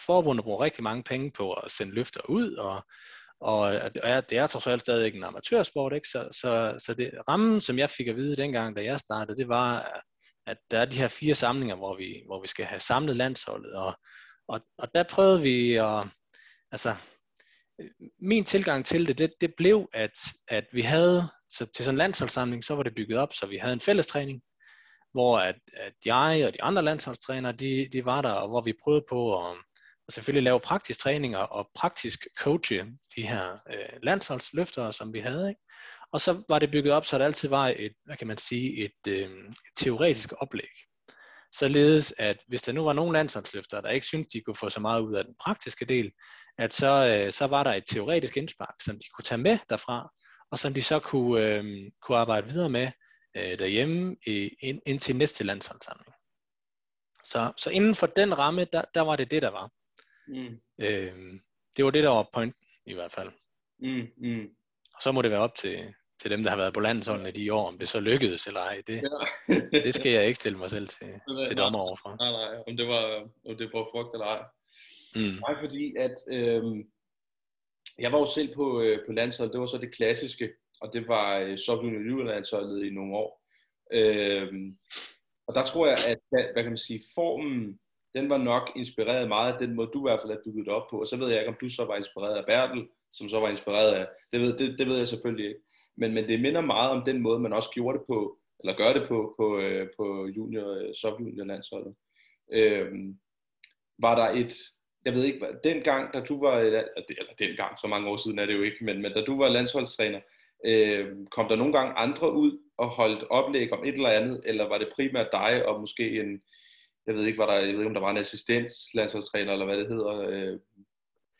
forbundet bruger rigtig mange penge på at sende løfter ud, og, og det er, det er trods alt stadig en amatørsport, ikke? Så, så, så det, rammen, som jeg fik at vide dengang, da jeg startede, det var, at der er de her fire samlinger, hvor vi, hvor vi skal have samlet landsholdet, og, og, og der prøvede vi at, altså, min tilgang til det, det, det blev, at, at vi havde, så til sådan en landsholdssamling, så var det bygget op, så vi havde en fælles træning, hvor at, at jeg og de andre landsholdstrænere, de, de var der, og hvor vi prøvede på at, og selvfølgelig lave praktisk træninger og praktisk coache de her øh, landsholdsløftere, som vi havde. Ikke? Og så var det bygget op, så der altid var et, hvad kan man sige, et, øh, et teoretisk oplæg. Således at hvis der nu var nogle landsholdsløftere, der ikke syntes, de kunne få så meget ud af den praktiske del, at så, øh, så var der et teoretisk indspark, som de kunne tage med derfra, og som de så kunne, øh, kunne arbejde videre med øh, derhjemme i, ind, indtil næste landsholdssamling. Så, så inden for den ramme, der, der var det det, der var. Mm. Øhm, det var det, der var pointen i hvert fald. Mm. Mm. Og så må det være op til, til dem, der har været på landsholdet i de år, om det så lykkedes eller ej. Det, ja. [laughs] det skal jeg ikke stille mig selv til, til dommer overfor. Nej, nej, om det var, om det var frugt eller ej. Mm. Nej, fordi at øh, jeg var jo selv på, øh, på landsholdet, det var så det klassiske, og det var øh, Sovjet landsholdet i nogle år. Øh, og der tror jeg, at hvad kan man sige, formen, den var nok inspireret meget af den måde, du i hvert fald er det op på. Og så ved jeg ikke, om du så var inspireret af Bertel, som så var inspireret af, det ved, det, det ved jeg selvfølgelig ikke. Men, men det minder meget om den måde, man også gjorde det på, eller gør det på, på, øh, på junior, øh, subjunior landsholdet. Øhm, var der et, jeg ved ikke, dengang, da du var, eller dengang, så mange år siden er det jo ikke, men, men da du var landsholdstræner, øh, kom der nogle gange andre ud og holdt oplæg om et eller andet, eller var det primært dig og måske en, jeg ved ikke, var der, jeg ved ikke, om der var en assistent landsholdstræner, eller hvad det hedder, øh,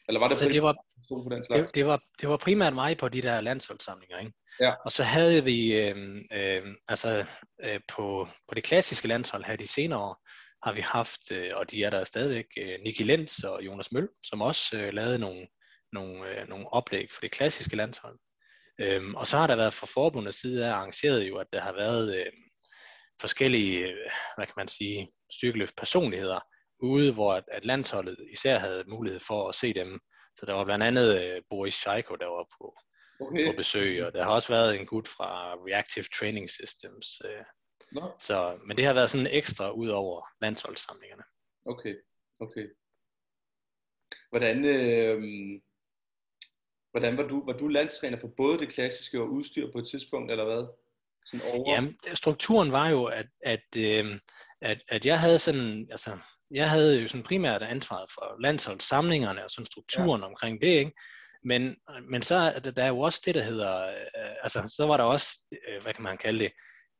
eller var det, altså, det var, på den slags? Det, det, var, det var primært mig på de der landsholdssamlinger, ikke? Ja. Og så havde vi, øh, øh, altså øh, på, på det klassiske landshold her de senere år, har vi haft, øh, og de er der stadigvæk, øh, Nicky Lenz og Jonas Møl, som også øh, lavede nogle, nogle, øh, nogle oplæg for det klassiske landshold. Øhm, og så har der været fra forbundets side af arrangeret jo, at der har været øh, forskellige, hvad kan man sige, styrkeløft personligheder ude, hvor at, at landsholdet især havde mulighed for at se dem. Så der var blandt andet øh, Boris Scheiko, der var på, okay. på besøg, og der har også været en gut fra Reactive Training Systems. Øh, så, men det har været sådan ekstra ud over landsholdssamlingerne. Okay, okay. Hvordan, øh, hvordan var du, var du landstræner for både det klassiske og udstyr på et tidspunkt, eller hvad? Sådan over? Jamen, strukturen var jo, at, at, øh, at, at jeg havde sådan, altså, jeg havde jo sådan primært ansvaret for landsholdssamlingerne og sådan strukturen ja. omkring det, ikke? Men, men så er der, er jo også det, der hedder, øh, altså så var der også, øh, hvad kan man kalde det,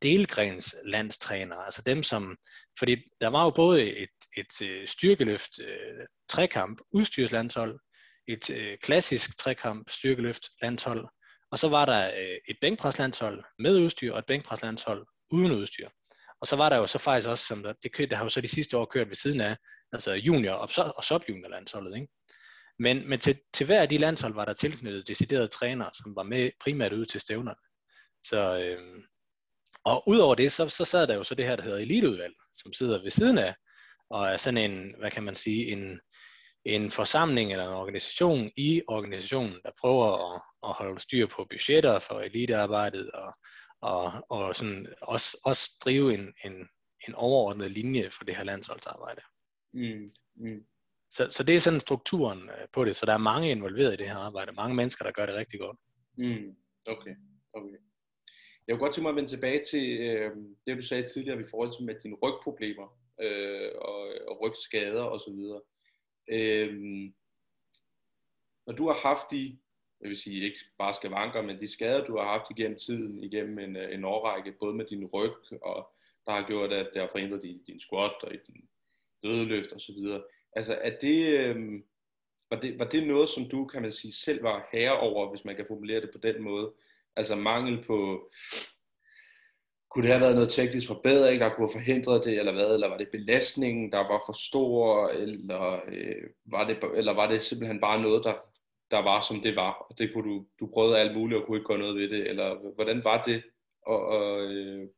delgrens landstræner, altså dem som, fordi der var jo både et, et, et øh, styrkeløft, øh, trekamp, udstyrslandshold, et øh, klassisk trekamp, styrkeløft landshold, og så var der øh, et bænkpreslandshold med udstyr og et bænkpreslandshold uden udstyr. Og så var der jo så faktisk også, som der, det, kørte, der har jo så de sidste år kørt ved siden af, altså junior og, og subjunior landsholdet, ikke? Men, men til, til hver af de landshold var der tilknyttet deciderede trænere, som var med primært ude til stævnerne. Så, øh, og udover det, så, så sad der jo så det her, der hedder eliteudvalg, som sidder ved siden af, og er sådan en, hvad kan man sige, en, en forsamling eller en organisation i organisationen, der prøver at, at holde styr på budgetter for elitearbejdet og, og, og sådan også, også drive en, en, en overordnet linje for det her landsholdsarbejde. Mm, mm. Så, så det er sådan strukturen øh, på det, så der er mange involveret i det her arbejde, mange mennesker, der gør det rigtig godt. Mm, okay, okay. Jeg vil godt tænke mig at vende tilbage til øh, det, du sagde tidligere i forhold til med dine rygproblemer øh, og, og rygskader osv. Øhm, når du har haft de jeg vil sige ikke bare skavanker, men de skader, du har haft igennem tiden, igennem en, øh, en årrække, både med din ryg, og der har gjort, at det har forhindret din, din squat og din dødeløft osv. Altså, er det, øhm, var det, var det noget, som du, kan man sige, selv var herre over, hvis man kan formulere det på den måde? Altså mangel på, kunne det have været noget teknisk forbedring, der kunne have forhindret det, eller hvad? Eller var det belastningen, der var for stor, eller, øh, var, det, eller var det simpelthen bare noget, der, der var, som det var, og det kunne du, du prøvede alt muligt og kunne ikke gøre noget ved det, eller hvordan var det at, at, øh,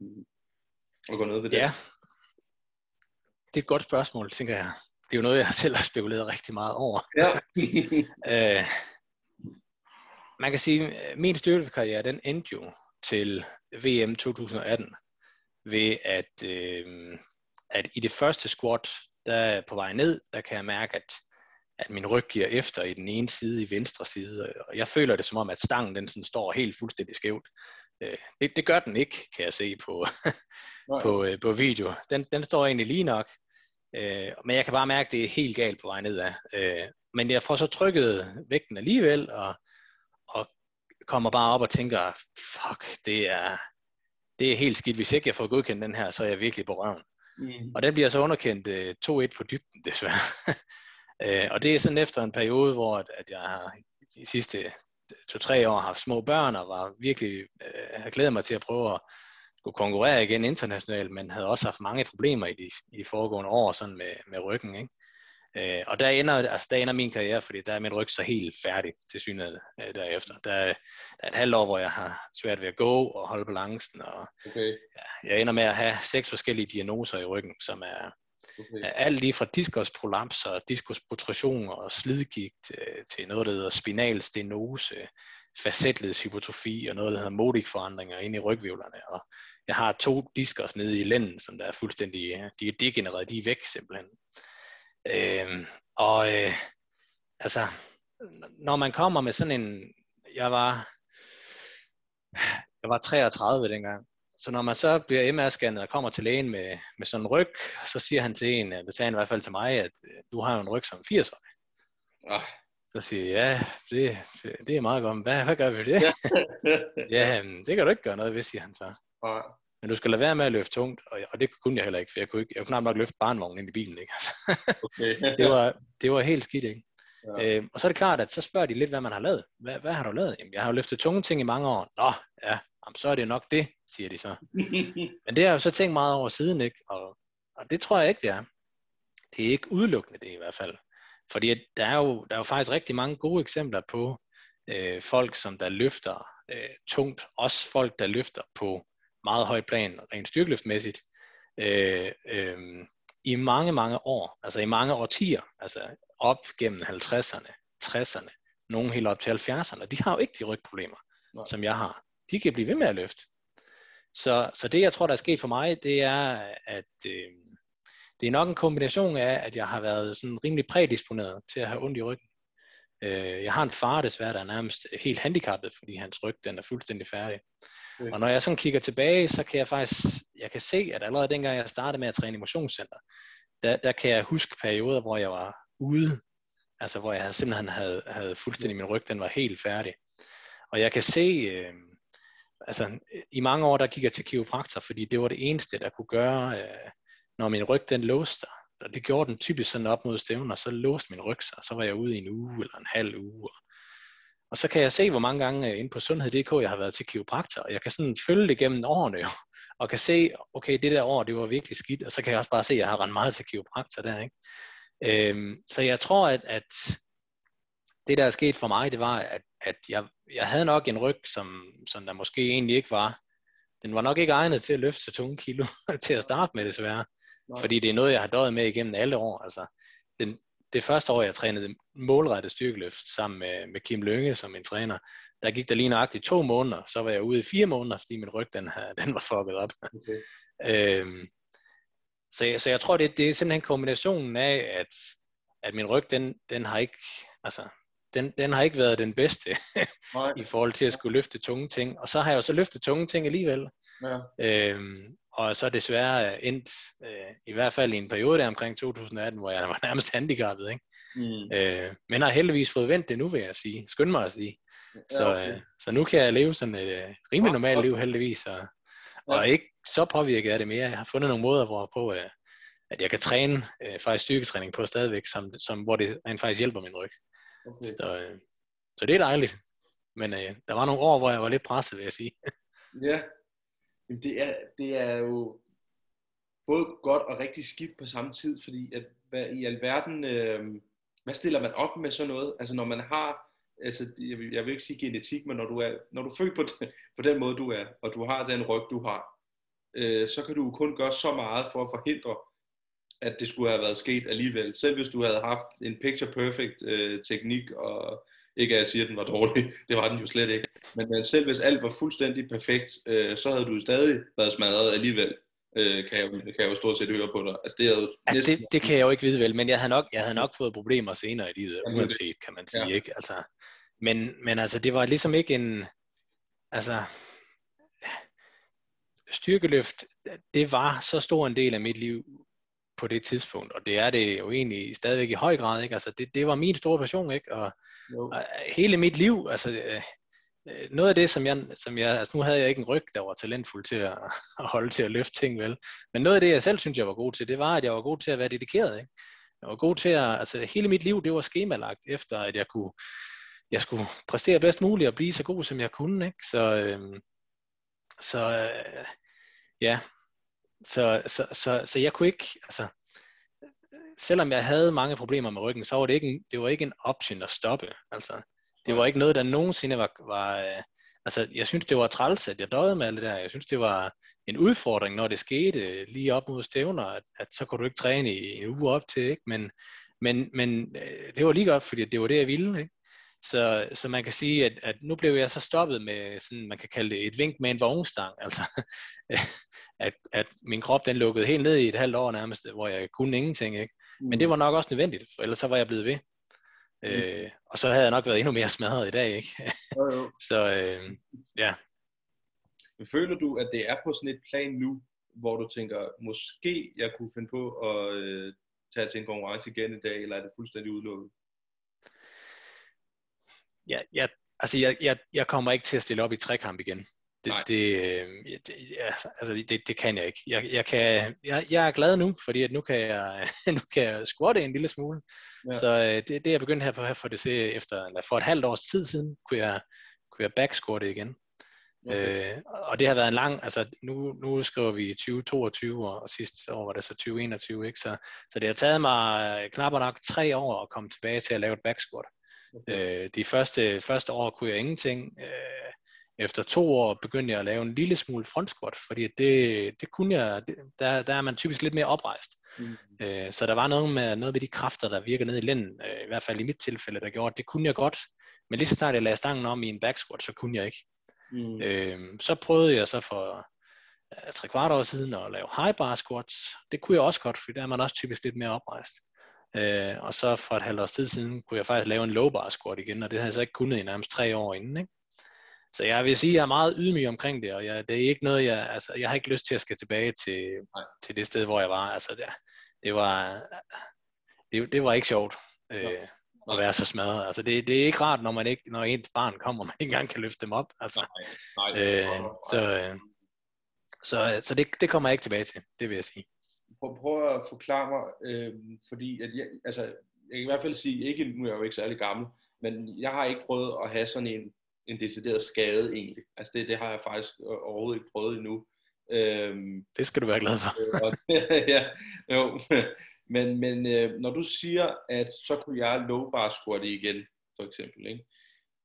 at gøre noget ved det? Ja, det er et godt spørgsmål, tænker jeg. Det er jo noget, jeg selv har spekuleret rigtig meget over. Ja. [laughs] øh, man kan sige, at min styrkekarriere, den endte jo til VM 2018, ved at, øh, at i det første squat, der på vej ned, der kan jeg mærke, at at min ryg giver efter i den ene side, i venstre side, og jeg føler det som om, at stangen den sådan står helt fuldstændig skævt. Øh, det, det gør den ikke, kan jeg se på, [laughs] på, øh, på video. Den, den står egentlig lige nok, øh, men jeg kan bare mærke, at det er helt galt på vej nedad. Men jeg får så trykket vægten alligevel, og kommer bare op og tænker, fuck, det er, det er helt skidt. Hvis ikke jeg får godkendt den her, så er jeg virkelig på røven. Mm. Og den bliver så underkendt 2-1 på dybden, [laughs] desværre. Øh, og det er sådan efter en periode, hvor at, at jeg har de sidste to-tre år haft små børn, og var virkelig øh, har glædet mig til at prøve at kunne konkurrere igen internationalt, men havde også haft mange problemer i de, i de foregående år sådan med, med ryggen. Ikke? Øh, og der ender, altså, der ender min karriere, fordi der er min ryg så helt færdig til synet øh, derefter. Der er, der er et halvt år, hvor jeg har svært ved at gå og holde balancen, og Okay. ja, jeg ender med at have seks forskellige diagnoser i ryggen, som er, okay. alt lige fra diskusprolaps og diskusprotrusion og slidgigt øh, til noget, der hedder spinal stenose, facetledshypotrofi og noget, der hedder modikforandringer inde i rygvivlerne. Og jeg har to diskers nede i lænden, som der er fuldstændig, øh, de er degenereret, de er væk simpelthen. Øh, og øh, altså, når man kommer med sådan en, jeg var, jeg var 33 dengang, så når man så bliver MR-scannet og kommer til lægen med, med sådan en ryg, så siger han til en, det sagde han i hvert fald til mig, at øh, du har jo en ryg som 80'er. Ah. Så siger jeg, ja, det, det er meget godt. Hvad, hvad gør vi det? [laughs] ja, det kan du ikke gøre noget ved, siger han så. Ah. Men du skal lade være med at løfte tungt, og, og det kunne jeg heller ikke, for jeg kunne, ikke, jeg kunne knap nok løfte barnvognen ind i bilen. Ikke? [laughs] Altså, okay. det, var, det var helt skidt, ikke? Ja. Øh, og så er det klart, at så spørger de lidt, hvad man har lavet. Hvad, hvad har du lavet? Jamen, jeg har jo løftet tunge ting i mange år. Nå, ja, jamen, så er det nok det, siger de så. [laughs] Men det har jeg jo så tænkt meget over siden, ikke? Og, og det tror jeg ikke, det er. Det er ikke udelukkende det i hvert fald. Fordi der er jo, der er jo faktisk rigtig mange gode eksempler på øh, folk, som der løfter øh, tungt. Også folk, der løfter på meget højt plan, rent styrkeløftmæssigt, øh, øh, i mange, mange år, altså i mange årtier, altså op gennem 50'erne, 60'erne, nogle helt op til 70'erne. De har jo ikke de rygproblemer, Nej. som jeg har. De kan blive ved med at løfte. Så, så det, jeg tror, der er sket for mig, det er, at øh, det er nok en kombination af, at jeg har været sådan rimelig prædisponeret til at have ondt i ryggen. Øh, jeg har en far desværre, der er nærmest helt handicappet, fordi hans ryg den er fuldstændig færdig. Okay. Og når jeg sådan kigger tilbage, så kan jeg faktisk jeg kan se, at allerede dengang jeg startede med at træne i motionscenter, der, der kan jeg huske perioder, hvor jeg var ude, altså hvor jeg simpelthen havde, havde fuldstændig min ryg, den var helt færdig. Og jeg kan se, øh, altså i mange år, der gik jeg til kiropraktor, fordi det var det eneste, der kunne gøre, øh, når min ryg den låste. Og det gjorde den typisk sådan op mod stævner, så låste min ryg sig, og så var jeg ude i en uge eller en halv uge. Og så kan jeg se, hvor mange gange øh, inde på sundhed.dk, jeg har været til kiropraktor, og jeg kan sådan følge det gennem årene jo, og kan se, okay, det der år, det var virkelig skidt, og så kan jeg også bare se, at jeg har rendt meget til kiropraktor der, ikke? Øhm, så jeg tror, at, at det, der er sket for mig, det var, at, at jeg, jeg havde nok en ryg, som, som der måske egentlig ikke var. Den var nok ikke egnet til at løfte så tunge kilo [laughs] til at starte med, desværre. Nej. Fordi det er noget, jeg har døjet med igennem alle år. Altså, den, det første år, jeg trænede målrettet styrkeløft sammen med, med Kim Lønge som min træner, der gik der lige nøjagtigt to måneder, så var jeg ude i fire måneder, fordi min ryg den, den var fucket op. Okay. [laughs] Øhm, så, jeg, så jeg tror, det, det er simpelthen kombinationen af, at, at min ryg, den, den har ikke, altså, den, den har ikke været den bedste [laughs] i forhold til at skulle løfte tunge ting. Og så har jeg jo så løftet tunge ting alligevel. Ja. Øhm, og så desværre endt, øh, i hvert fald i en periode der omkring 2018, hvor jeg [laughs] var nærmest handicappet. Ikke? Mm. Øh, men har heldigvis fået vendt det nu, vil jeg sige. Skynd mig at sige. Så, Ja, okay. øh, så nu kan jeg leve sådan et øh, rimelig normalt godt. liv heldigvis. Og, og ikke så påvirket af det mere. Jeg har fundet nogle måder, hvorpå øh, at jeg kan træne øh, faktisk styrketræning på stadigvæk, som, som, hvor det rent faktisk hjælper min ryg. Okay. Så, øh, så det er dejligt. Men øh, der var nogle år, hvor jeg var lidt presset, vil jeg sige. Ja, Jamen, det er, det er jo både godt og rigtig skidt på samme tid, fordi at, hvad i alverden, øh, hvad stiller man op med sådan noget? Altså når man har, altså jeg vil, jeg vil ikke sige genetik, men når du er, når du er født på den, [laughs] på den måde du er, og du har den ryg du har, øh, så kan du jo kun gøre så meget for at forhindre, at det skulle have været sket alligevel. Selv hvis du havde haft en picture perfect øh, teknik, og ikke at jeg siger, at den var dårlig, [laughs] det var den jo slet ikke. Men, men selv hvis alt var fuldstændig perfekt, øh, så havde du stadig været smadret alligevel, øh, kan, jeg, kan jeg jo stort set høre på dig. Altså det er jo Altså, næsten, det, det kan jeg jo ikke vide vel, men jeg havde nok, jeg havde nok fået problemer senere i livet, uanset, kan man sige, ja. ikke? Altså, men, men altså, det var ligesom ikke en, altså, styrkeløft, det var så stor en del af mit liv på det tidspunkt, og det er det jo egentlig stadigvæk i høj grad, ikke? Altså, det, det var min store passion, ikke? Og, jo, og hele mit liv, altså, øh, øh, noget af det, som jeg, som jeg, altså nu havde jeg ikke en ryg, der var talentfuld til at, [laughs] at holde til at løfte ting, vel? Men noget af det, jeg selv synes, jeg var god til, det var, at jeg var god til at være dedikeret, ikke? Jeg var god til at, altså hele mit liv, det var skemalagt, efter at jeg kunne, jeg skulle præstere bedst muligt og blive så god, som jeg kunne, ikke? Så, øhm, så øh, ja, så, så, så, så jeg kunne ikke, altså, selvom jeg havde mange problemer med ryggen, så var det ikke en, det var ikke en option at stoppe. Altså, det var ikke noget, der nogensinde var, var øh, altså, jeg synes, det var træls, at jeg døde med alt det der. Jeg synes, det var en udfordring, når det skete lige op mod stævner, at, at så kunne du ikke træne i en uge op til, ikke? Men, men, men øh, det var lige godt, fordi det var det, jeg ville, ikke? Så, så man kan sige, at, at nu blev jeg så stoppet med sådan, man kan kalde det et vink med en vognstang, [laughs] altså at, at min krop den lukkede helt ned i et halvt år nærmest, hvor jeg kunne ingenting, ikke? Men det mm. var nok også nødvendigt, for ellers så var jeg blevet ved. Mm. Øh, og så havde jeg nok været endnu mere smadret i dag, ikke? Jo, jo. [laughs] så øh, ja. Føler du, at det er på sådan et plan nu, hvor du tænker, måske jeg kunne finde på at øh, tage til en konkurrence igen i dag, eller er det fuldstændig udelukket? Ja, ja, altså jeg, jeg, jeg kommer ikke til at stille op i trekamp igen. Det, det, øh, det, altså det, det kan jeg ikke. Jeg, jeg, kan, jeg, jeg er glad nu, fordi at nu kan jeg, [laughs] nu kan jeg squatte en lille smule. Ja. Så øh, det, det jeg begyndte her på for det se efter eller for et halvt års tid siden, kunne jeg, kunne jeg backsquatte igen. Okay. Øh, og det har været en lang, altså nu, nu skriver vi 2022, og sidste år var det så 2021, ikke? Så, så det har taget mig knap nok tre år at komme tilbage til at lave et backsquat. Øh, de første, første år kunne jeg ingenting. Øh, efter to år begyndte jeg at lave en lille smule frontsquat, fordi det, det kunne jeg, der, der er man typisk lidt mere oprejst. Mm. Øh, så der var noget med, noget med de kræfter, der virker ned i lænden, øh, i hvert fald i mit tilfælde, der gjorde, det kunne jeg godt, men lige så snart jeg lagde stangen om i en back squat, så kunne jeg ikke. Mm. Øh, så prøvede jeg så for tre kvart år siden at lave high bar squats. Det kunne jeg også godt, for der er man også typisk lidt mere oprejst. Øh, og så for et halvt års tid siden kunne jeg faktisk lave en low bar squat igen, og det havde jeg så ikke kunnet i nærmest tre år inden. Ikke? Så jeg vil sige, at jeg er meget ydmyg omkring det, og jeg, det er ikke noget, jeg, altså, jeg har ikke lyst til at skal tilbage til, til det sted, hvor jeg var. Altså, det, det var, det, det var ikke sjovt øh, at være så smadret. Altså, det, det er ikke rart, når man ikke, når ens barn kommer, man ikke engang kan løfte dem op. Altså, nej, nej, øh, så, øh, så, så det, det kommer jeg ikke tilbage til, det vil jeg sige. Prøv, prøv at forklare mig, øh, fordi at jeg, altså, jeg kan i hvert fald sige, ikke, nu er jeg jo ikke særlig gammel, men jeg har ikke prøvet at have sådan en en decideret skade egentlig. Altså det, det har jeg faktisk overhovedet ikke prøvet endnu. Øhm, det skal du være glad for. og, [laughs] ja, jo. Men, men øh, når du siger, at så kunne jeg low bar squat igen, for eksempel, ikke?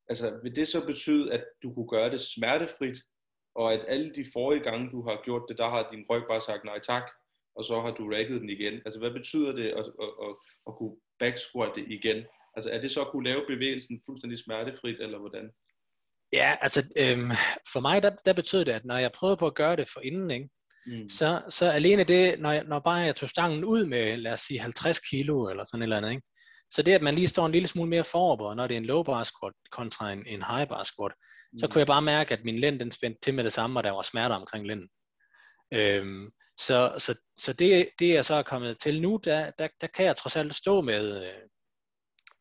Altså, vil det så betyde, at du kunne gøre det smertefrit, og at alle de forrige gange, du har gjort det, der har din ryg bare sagt nej tak, og så har du rækket den igen. Altså, hvad betyder det at, at, at, at kunne back squat det igen? Altså, er det så at kunne lave bevægelsen fuldstændig smertefrit, eller hvordan? Ja, altså øhm, for mig, der, der betød det, at når jeg prøvede på at gøre det for inden, ikke, mm. så, så alene det, når, jeg, når bare jeg tog stangen ud med, lad os sige, 50 kilo eller sådan et eller andet, ikke, så det, at man lige står en lille smule mere forover, når det er en low bar squat kontra en, en high bar squat, mm. så kunne jeg bare mærke, at min lænd den spændte til med det samme, og der var smerter omkring lænden. Øhm, så så, så det, det jeg så er kommet til nu, der, der, der kan jeg trods alt stå med, øh,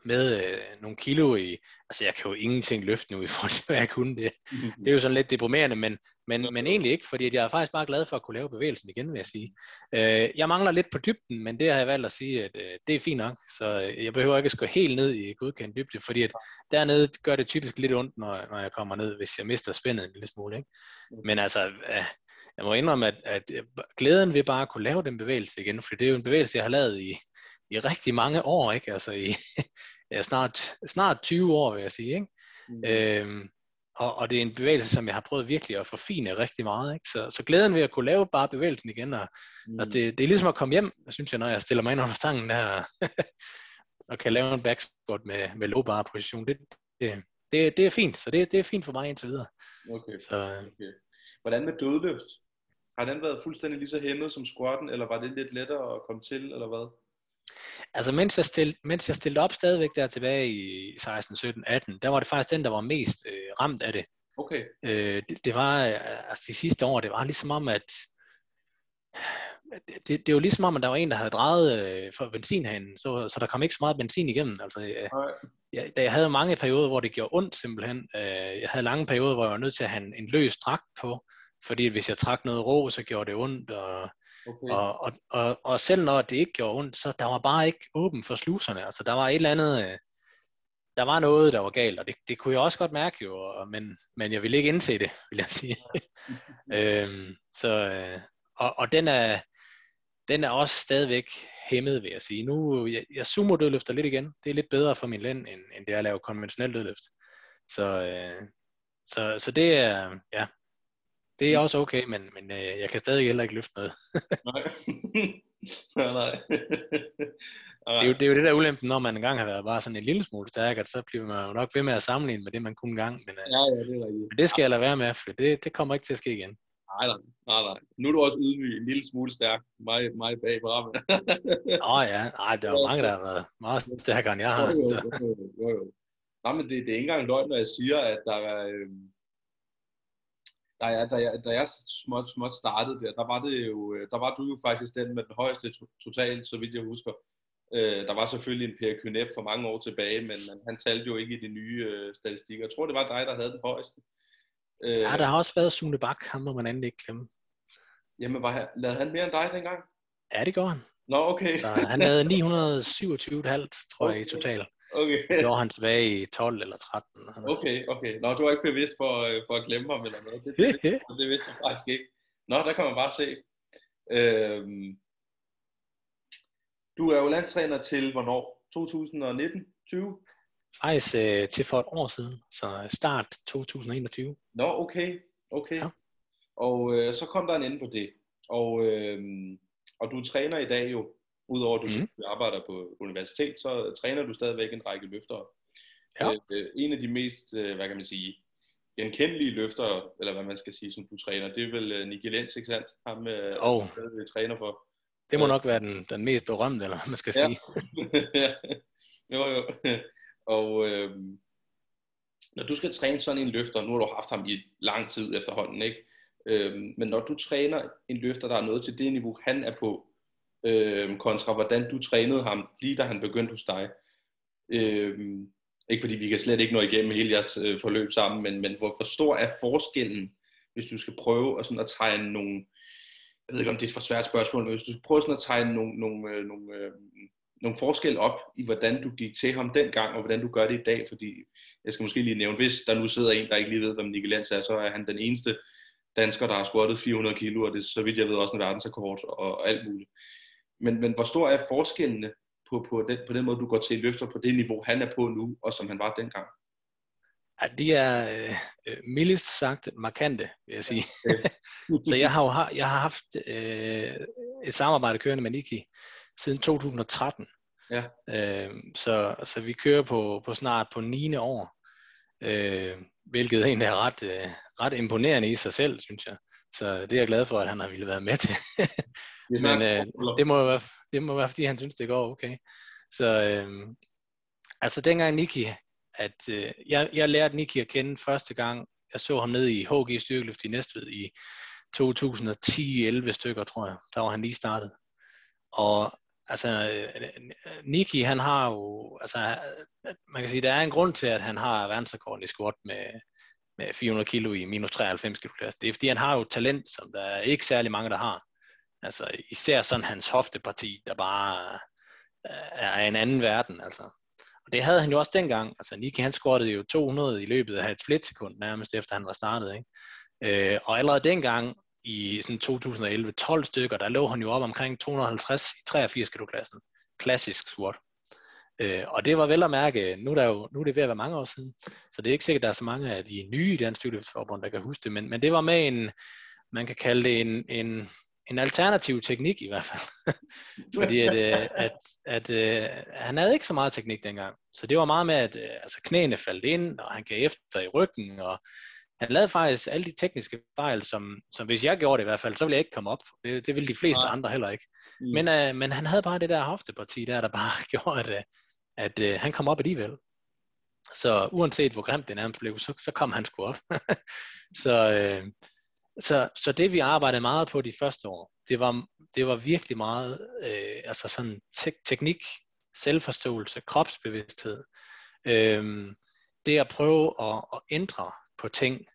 med øh, nogle kilo i, altså jeg kan jo ingenting løfte nu i forhold til, hvad jeg kunne. Det, det er jo sådan lidt deprimerende, men, men, men egentlig ikke, fordi jeg er faktisk bare glad for at kunne lave bevægelsen igen, vil jeg sige. Øh, jeg mangler lidt på dybden, men det har jeg valgt at sige, at øh, det er fint nok, så øh, jeg behøver ikke at gå helt ned i godkendt dybde, fordi at dernede gør det typisk lidt ondt, når, når jeg kommer ned, hvis jeg mister spændet en lille smule. Ikke? Men altså, øh, jeg må indrømme, at, at glæden ved bare at kunne lave den bevægelse igen, for det er jo en bevægelse, jeg har lavet i, i rigtig mange år, ikke? Altså i, [laughs] ja, snart, snart 20 år, vil jeg sige. Ikke? Mm. Øhm, og, og det er en bevægelse, som jeg har prøvet virkelig at forfine rigtig meget. Ikke? Så, så glæden ved at kunne lave bare bevægelsen igen, og, mm. altså det, det er ligesom at komme hjem, synes jeg, når jeg stiller mig ind under stangen der, [laughs] og kan lave en backsquat med, med low bar position. Det, det, det, det er fint, så det, det er fint for mig indtil videre. Okay. Så, okay. Hvordan med dødløft? Har den været fuldstændig lige så hæmmet som squatten, eller var det lidt lettere at komme til, eller hvad? Altså mens jeg, stillede, mens jeg stillede op stadigvæk der tilbage i 16, 17, 18, der var det faktisk den, der var mest øh, ramt af det. Okay. Øh, det, det var, øh, altså de sidste år, det var ligesom om, at det, det, det var ligesom om, at der var en, der havde drejet øh, for benzinhanen, så, så der kom ikke så meget benzin igennem. Altså, øh, jeg, da jeg havde mange perioder, hvor det gjorde ondt simpelthen. Øh, jeg havde lange perioder, hvor jeg var nødt til at have en, en løs dragt på, fordi hvis jeg trak noget rå, så gjorde det ondt, og Okay. Og, og, og, og selv når det ikke gjorde ondt, så der var bare ikke åben for sluserne. Altså der var et eller andet, øh, der var noget, der var galt, og det, det kunne jeg også godt mærke jo, men, men jeg ville ikke indse det, [laughs] vil jeg sige. [laughs] øhm, så, øh, og, og den er, den er også stadigvæk hæmmet, vil jeg sige. Nu, jeg, jeg sumo dødløfter lidt igen. Det er lidt bedre for min lænd, end, end det er at lave konventionel dødløft. Så, øh, så, så det er, ja, det er også okay, men, men øh, jeg kan stadig heller ikke løfte noget. [laughs] [laughs] nej. nej, nej. [laughs] det, er jo, det er jo det der ulempen, når man engang har været bare sådan en lille smule stærk, at så bliver man jo nok ved med at sammenligne med det, man kunne engang. Men, ja, ja, det er rigtigt. Men det skal jeg lade være med, for det, det kommer ikke til at ske igen. Nej, nej, nej, nej. Nu er du også ydmyg, en lille smule stærk. Mig, mig bag på rammen. Nå ja, nej, der er mange, der har været meget stærkere, end jeg har. Jo, jo, jo, jo, jo. Nej, men det, det er ikke engang løgn, når jeg siger, at der er, øh, da jeg, da jeg, da jeg småt, småt startede der, der var, det jo, øh, der var du jo faktisk den med den højeste total, så vidt jeg husker. Øh, der var selvfølgelig en Per Kynep for mange år tilbage, men, men han talte jo ikke i de nye øh, statistikker. Jeg tror, det var dig, der havde den højeste. Øh, ja, der har også været Sune Bak, ham må man endelig ikke glemme. Jamen, var, lavede han mere end dig dengang? Ja, det gør han. Nå, okay. Så han havde 927,5, [laughs] tror okay. jeg, i total. Okay. [laughs] Det var han tilbage i 12 eller 13. Okay, okay. Nå, du var ikke bevidst for, øh, for at glemme ham eller noget. Det, det, det, [laughs] det vidste jeg faktisk ikke. Nå, der kan man bare se. Øhm, du er jo landstræner til hvornår? 2019? 20? Faktisk øh, til for et år siden, så start 2021. Nå, okay. okay. Ja. Og øh, så kom der en ende på det. Og, øh, og du træner i dag jo, udover at du mm. arbejder på universitet, så træner du stadigvæk en række løftere. Ja. Øh, øh, en af de mest, øh, hvad kan man sige, genkendelige løfter, eller hvad man skal sige, som du træner, det er vel uh, Nicky Lenz, ikke sandt? Ham, uh, oh. du træner for. Det må nok være den, den mest berømte, eller man skal ja. sige. [laughs] ja. Jo, jo. Og øh, når du skal træne sådan en løfter, nu har du haft ham i lang tid efterhånden, ikke? Øh, men når du træner en løfter, der er noget til det niveau, han er på, øh, kontra hvordan du trænede ham, lige da han begyndte hos dig, øh, ikke fordi vi kan slet ikke nå igennem hele jeres øh, forløb sammen, men, men hvor, hvor stor er forskellen, hvis du skal prøve at, sådan at tegne nogle, jeg ved ikke om det er et for svært spørgsmål, men hvis du skal prøve sådan at tegne nogle, nogle, øh, nogle, øh, nogle forskel op i, hvordan du gik til ham dengang, og hvordan du gør det i dag, fordi jeg skal måske lige nævne, hvis der nu sidder en, der ikke lige ved, hvem Nicky Lenz er, så er han den eneste dansker, der har squattet 400 kilo, og det er så vidt jeg ved også en verdensrekord og alt muligt. Men, men hvor stor er forskellene på, på, den, på den måde, du går til løfter på det niveau, han er på nu, og som han var dengang? Ja, de er øh, mildest sagt markante, vil jeg sige. [laughs] Så jeg har jo jeg har haft øh, et samarbejde kørende med Niki siden 2013. Ja. Øh, så, så vi kører på, på snart på 9. år, øh, hvilket egentlig er ret, øh, ret imponerende i sig selv, synes jeg. Så det er jeg glad for, at han har ville være med til. [laughs] Men øh, det, må være, det må være, fordi han synes, det går okay. Så øh, altså dengang Niki, at øh, jeg, jeg lærte Niki at kende første gang, jeg så ham nede i HG Styrkeløft i Næstved i 2010-11 stykker, tror jeg. Der var han lige startet. Og altså, Niki, han har jo, altså, man kan sige, der er en grund til, at han har verdensrekorden i squat med, med 400 kilo i minus 93 kilo klasse. Det er fordi, han har jo talent, som der er ikke særlig mange, der har. Altså, især sådan hans hofteparti, der bare øh, er en anden verden, altså. Og det havde han jo også dengang. Altså, Niki, han scorede jo 200 i løbet af et splitsekund, nærmest efter han var startet, ikke? Øh, og allerede dengang, i sådan 2011, 12 stykker, der lå han jo op omkring 250 i 83 kilo klassen. Klassisk squat. Øh, og det var vel at mærke, nu er, der jo, nu er det ved at være mange år siden, så det er ikke sikkert, at der er så mange af de nye i Dansk Styrkeløftsforbund, der kan huske det, men, men det var med en, man kan kalde det en, en, en alternativ teknik i hvert fald. [laughs] Fordi at, øh, at, at, at øh, han havde ikke så meget teknik dengang. Så det var meget med, at øh, altså, knæene faldt ind, og han gav efter i ryggen, og han lavede faktisk alle de tekniske fejl, som, som hvis jeg gjorde det i hvert fald, så ville jeg ikke komme op. Det, det ville de fleste Nej. andre heller ikke. Mm. Men, uh, men han havde bare det der hofteparti der, der bare [laughs] gjorde, at, øh, at øh, han kom op alligevel. Så uanset hvor grimt det nærmest blev, så, så kom han sgu op. [laughs] så, øh, så, så det vi arbejdede meget på de første år, det var, det var virkelig meget øh, altså sådan te- teknik, selvforståelse, kropsbevidsthed. Øh, det at prøve at, at ændre på ting,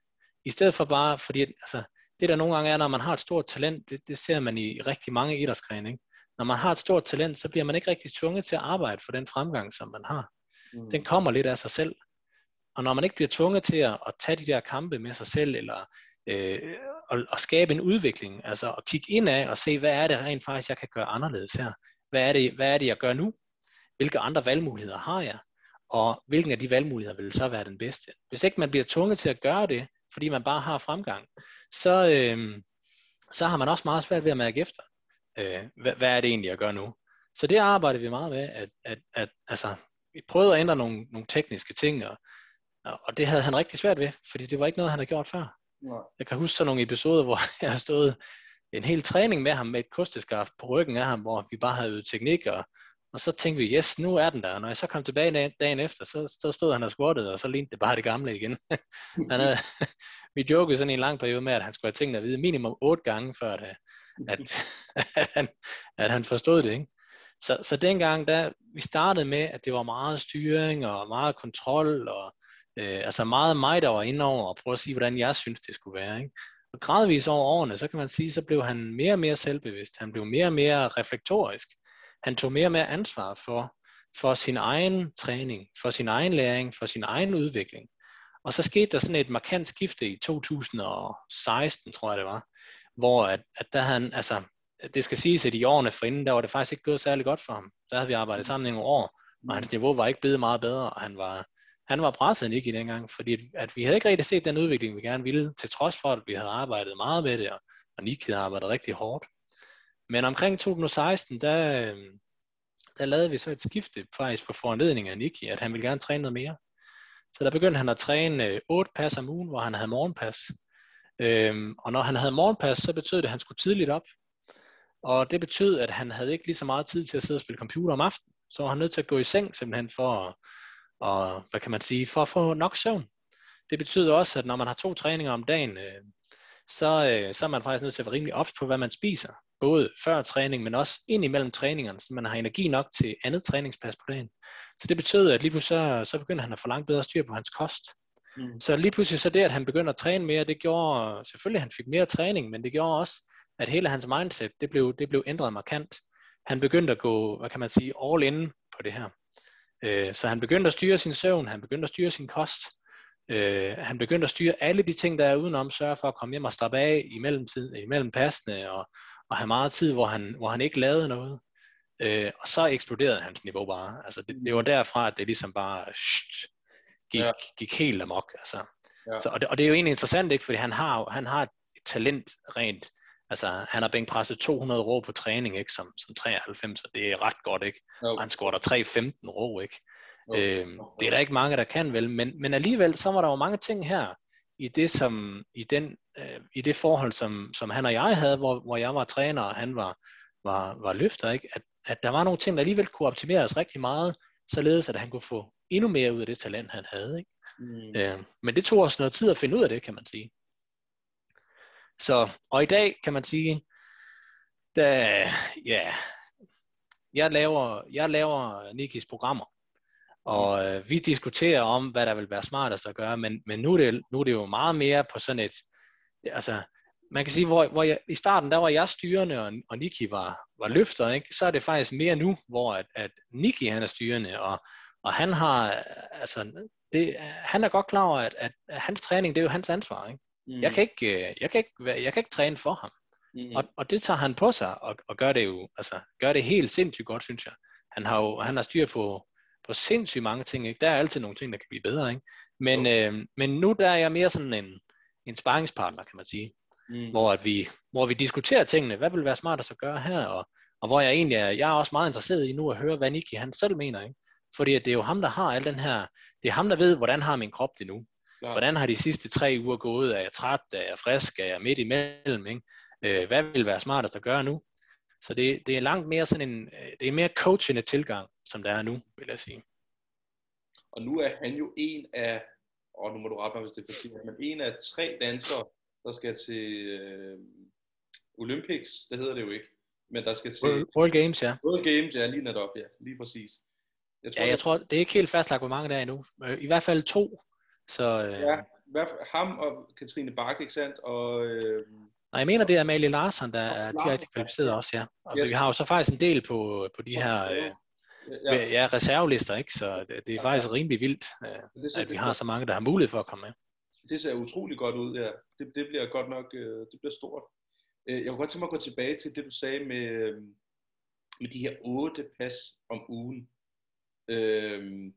i stedet for bare, fordi altså, det der nogle gange er, når man har et stort talent, det, det ser man i rigtig mange idrætsgrene, ikke? Når man har et stort talent, så bliver man ikke rigtig tvunget til at arbejde for den fremgang, som man har. Mm. Den kommer lidt af sig selv. Og når man ikke bliver tvunget til at, at tage de der kampe med sig selv, eller øh, at, at skabe en udvikling, altså at kigge indad og se, hvad er det rent faktisk, jeg kan gøre anderledes her? Hvad er det, hvad er det jeg gør nu? Hvilke andre valgmuligheder har jeg? Og hvilken af de valgmuligheder vil så være den bedste? Hvis ikke man bliver tvunget til at gøre det, fordi man bare har fremgang, så, øh, så har man også meget svært ved at mærke efter, øh, hvad, hvad er det egentlig, jeg gør nu? Så det arbejder vi meget med, at, at, at altså, vi prøvede at ændre nogle, nogle tekniske ting, og, og det havde han rigtig svært ved, fordi det var ikke noget, han havde gjort før. Nej. Jeg kan huske sådan nogle episoder, [laughs] hvor jeg har stået en hel træning med ham med et kosteskaft på ryggen af ham, hvor vi bare havde øvet teknik, og, og så tænkte vi, yes, nu er den der. Og når jeg så kom tilbage dagen efter, så, så stod han og squattede, og så lignede det bare det gamle igen. [laughs] han havde, [laughs] vi jokede sådan en lang periode med, at han skulle have tingene at vide minimum otte gange, før at, at, [laughs] at, han, at han forstod det. Ikke? Så, så dengang, da vi startede med, at det var meget styring og meget kontrol, og øh, altså meget mig, der var inde over og prøve at sige, hvordan jeg synes, det skulle være. Ikke? Og gradvis over årene, så kan man sige, så blev han mere og mere selvbevidst. Han blev mere og mere reflektorisk. Han tog mere og mere ansvar for, for sin egen træning, for sin egen læring, for sin egen udvikling. Og så skete der sådan et markant skifte i 2016, tror jeg det var, hvor at, at der han, altså, det skal siges, at i årene forinden, der var det faktisk ikke gået særlig godt for ham. Der havde vi arbejdet sammen i nogle år, og hans niveau var ikke blevet meget bedre, og han var, han var presset ikke i dengang, fordi at vi havde ikke rigtig set den udvikling, vi gerne ville, til trods for, at vi havde arbejdet meget med det, og, og Nick havde arbejdet rigtig hårdt. Men omkring 2016, der, øhm, der lavede vi så et skifte faktisk på foranledning af Nicky, at han ville gerne træne noget mere. Så der begyndte han at træne øh, otte 8 pas om ugen, hvor han havde morgenpas. Øhm, og når han havde morgenpas, så betød det, at han skulle tidligt op. Og det betød, at han havde ikke lige så meget tid til at sidde og spille computer om aftenen. Så var han nødt til at gå i seng simpelthen for at, og, hvad kan man sige, for at få nok søvn. Det betyder også, at når man har to træninger om dagen, øh, så, øh, så er man faktisk nødt til at være rimelig ops på, hvad man spiser. Både før træning, men også ind imellem træningerne, så man har energi nok til andet træningspas på dagen. Så det betød, at lige pludselig så, så begynder han at få langt bedre styr på hans kost. Mm. Så lige pludselig så det, at han begyndte at træne mere, det gjorde, selvfølgelig han fik mere træning, men det gjorde også, at hele hans mindset, det blev, det blev ændret markant. Han begyndte at gå, hvad kan man sige, all in på det her. Øh, så han begyndte at styre sin søvn, han begyndte at styre sin kost, øh, han begyndte at styre alle de ting, der er udenom, sørge for at komme hjem og slappe af imellem, tid, imellem passene, og, og have meget tid, hvor han, hvor han ikke lavede noget. Øh, og så eksploderede hans niveau bare. Altså det, det var derfra, at det ligesom bare sht, gik, ja. gik helt amok. Altså. Ja. Så, og, det, og det er jo egentlig interessant, ikke? fordi han har, han har et talent rent Altså, han har bænkpresset 200 rå på træning, ikke, som, som 93, og det er ret godt, ikke? Okay. Og han scorer der 315 rå, ikke? Okay. Øhm, det er der ikke mange, der kan vel, men, men alligevel, så var der jo mange ting her, i det, som, i den, øh, i det forhold, som, som han og jeg havde, hvor, hvor jeg var træner, og han var, var, var løfter, ikke? At, at der var nogle ting, der alligevel kunne optimeres rigtig meget, således at han kunne få endnu mere ud af det talent, han havde. Ikke? Mm. Øh, men det tog også noget tid at finde ud af det, kan man sige. Så, og i dag kan man sige, da, ja, jeg laver, jeg laver Nikis programmer, og øh, vi diskuterer om, hvad der vil være smartest at gøre, men, men nu, er det, nu er det jo meget mere på sådan et, altså, man kan sige, hvor, hvor jeg, i starten, der var jeg styrende, og, og Niki var, var løfter, ikke? så er det faktisk mere nu, hvor at, at Niki han er styrende, og, og han har, altså, det, han er godt klar over, at, at, at hans træning, det er jo hans ansvar, ikke? Mm. Jeg, kan ikke, øh, jeg, kan ikke, jeg kan ikke træne for ham. Mm. Og, og det tager han på sig, og, og gør det jo, altså, gør det helt sindssygt godt, synes jeg. Han har jo han har styr på, på sindssygt mange ting. Ikke? Der er altid nogle ting, der kan blive bedre. Ikke? Men, øh, men nu der er jeg mere sådan en, en sparringspartner, kan man sige. Mm. Hvor, at vi, hvor vi diskuterer tingene. Hvad vil være smart at gøre her? Og, og hvor jeg egentlig er, jeg er også meget interesseret i nu at høre, hvad Nicky han selv mener. Ikke? Fordi det er jo ham, der har al den her, det er ham, der ved, hvordan har min krop det nu. Klar. Hvordan har de sidste tre uger gået? Er jeg træt? Er jeg frisk? Er jeg midt imellem? Ikke? Øh, hvad vil være smartest at gøre nu? Så det, det er langt mere sådan en, øh, det er mere coachende tilgang, som der er nu, vil jeg sige. Og nu er han jo en af, og nu må du rette mig, hvis det er for men en af tre danskere, der skal til øh, Olympics, det hedder det jo ikke, men der skal til... World Games, ja. World Games, ja, lige netop, ja, lige præcis. Jeg tror, ja, jeg det... tror, det er ikke helt fastlagt, hvor mange der er endnu. I hvert fald to så, øh, ja, ham og Katrine Bak, ikke sandt? Og, øh, Nej, jeg mener, det er Amalie Larsen, der er direkte kvalificeret også, ja. Og yes. vi har jo så faktisk en del på, på de her øh, ja. ja, reservelister, ikke? Så det, det er faktisk rimelig vildt, øh, at vi har så mange, der har mulighed for at komme med. Det ser utrolig godt ud, ja. Det, det bliver godt nok, øh, det bliver stort. Øh, jeg kunne godt tænke mig at gå tilbage til det, du sagde med, øh, med de her otte pas om ugen. Øh,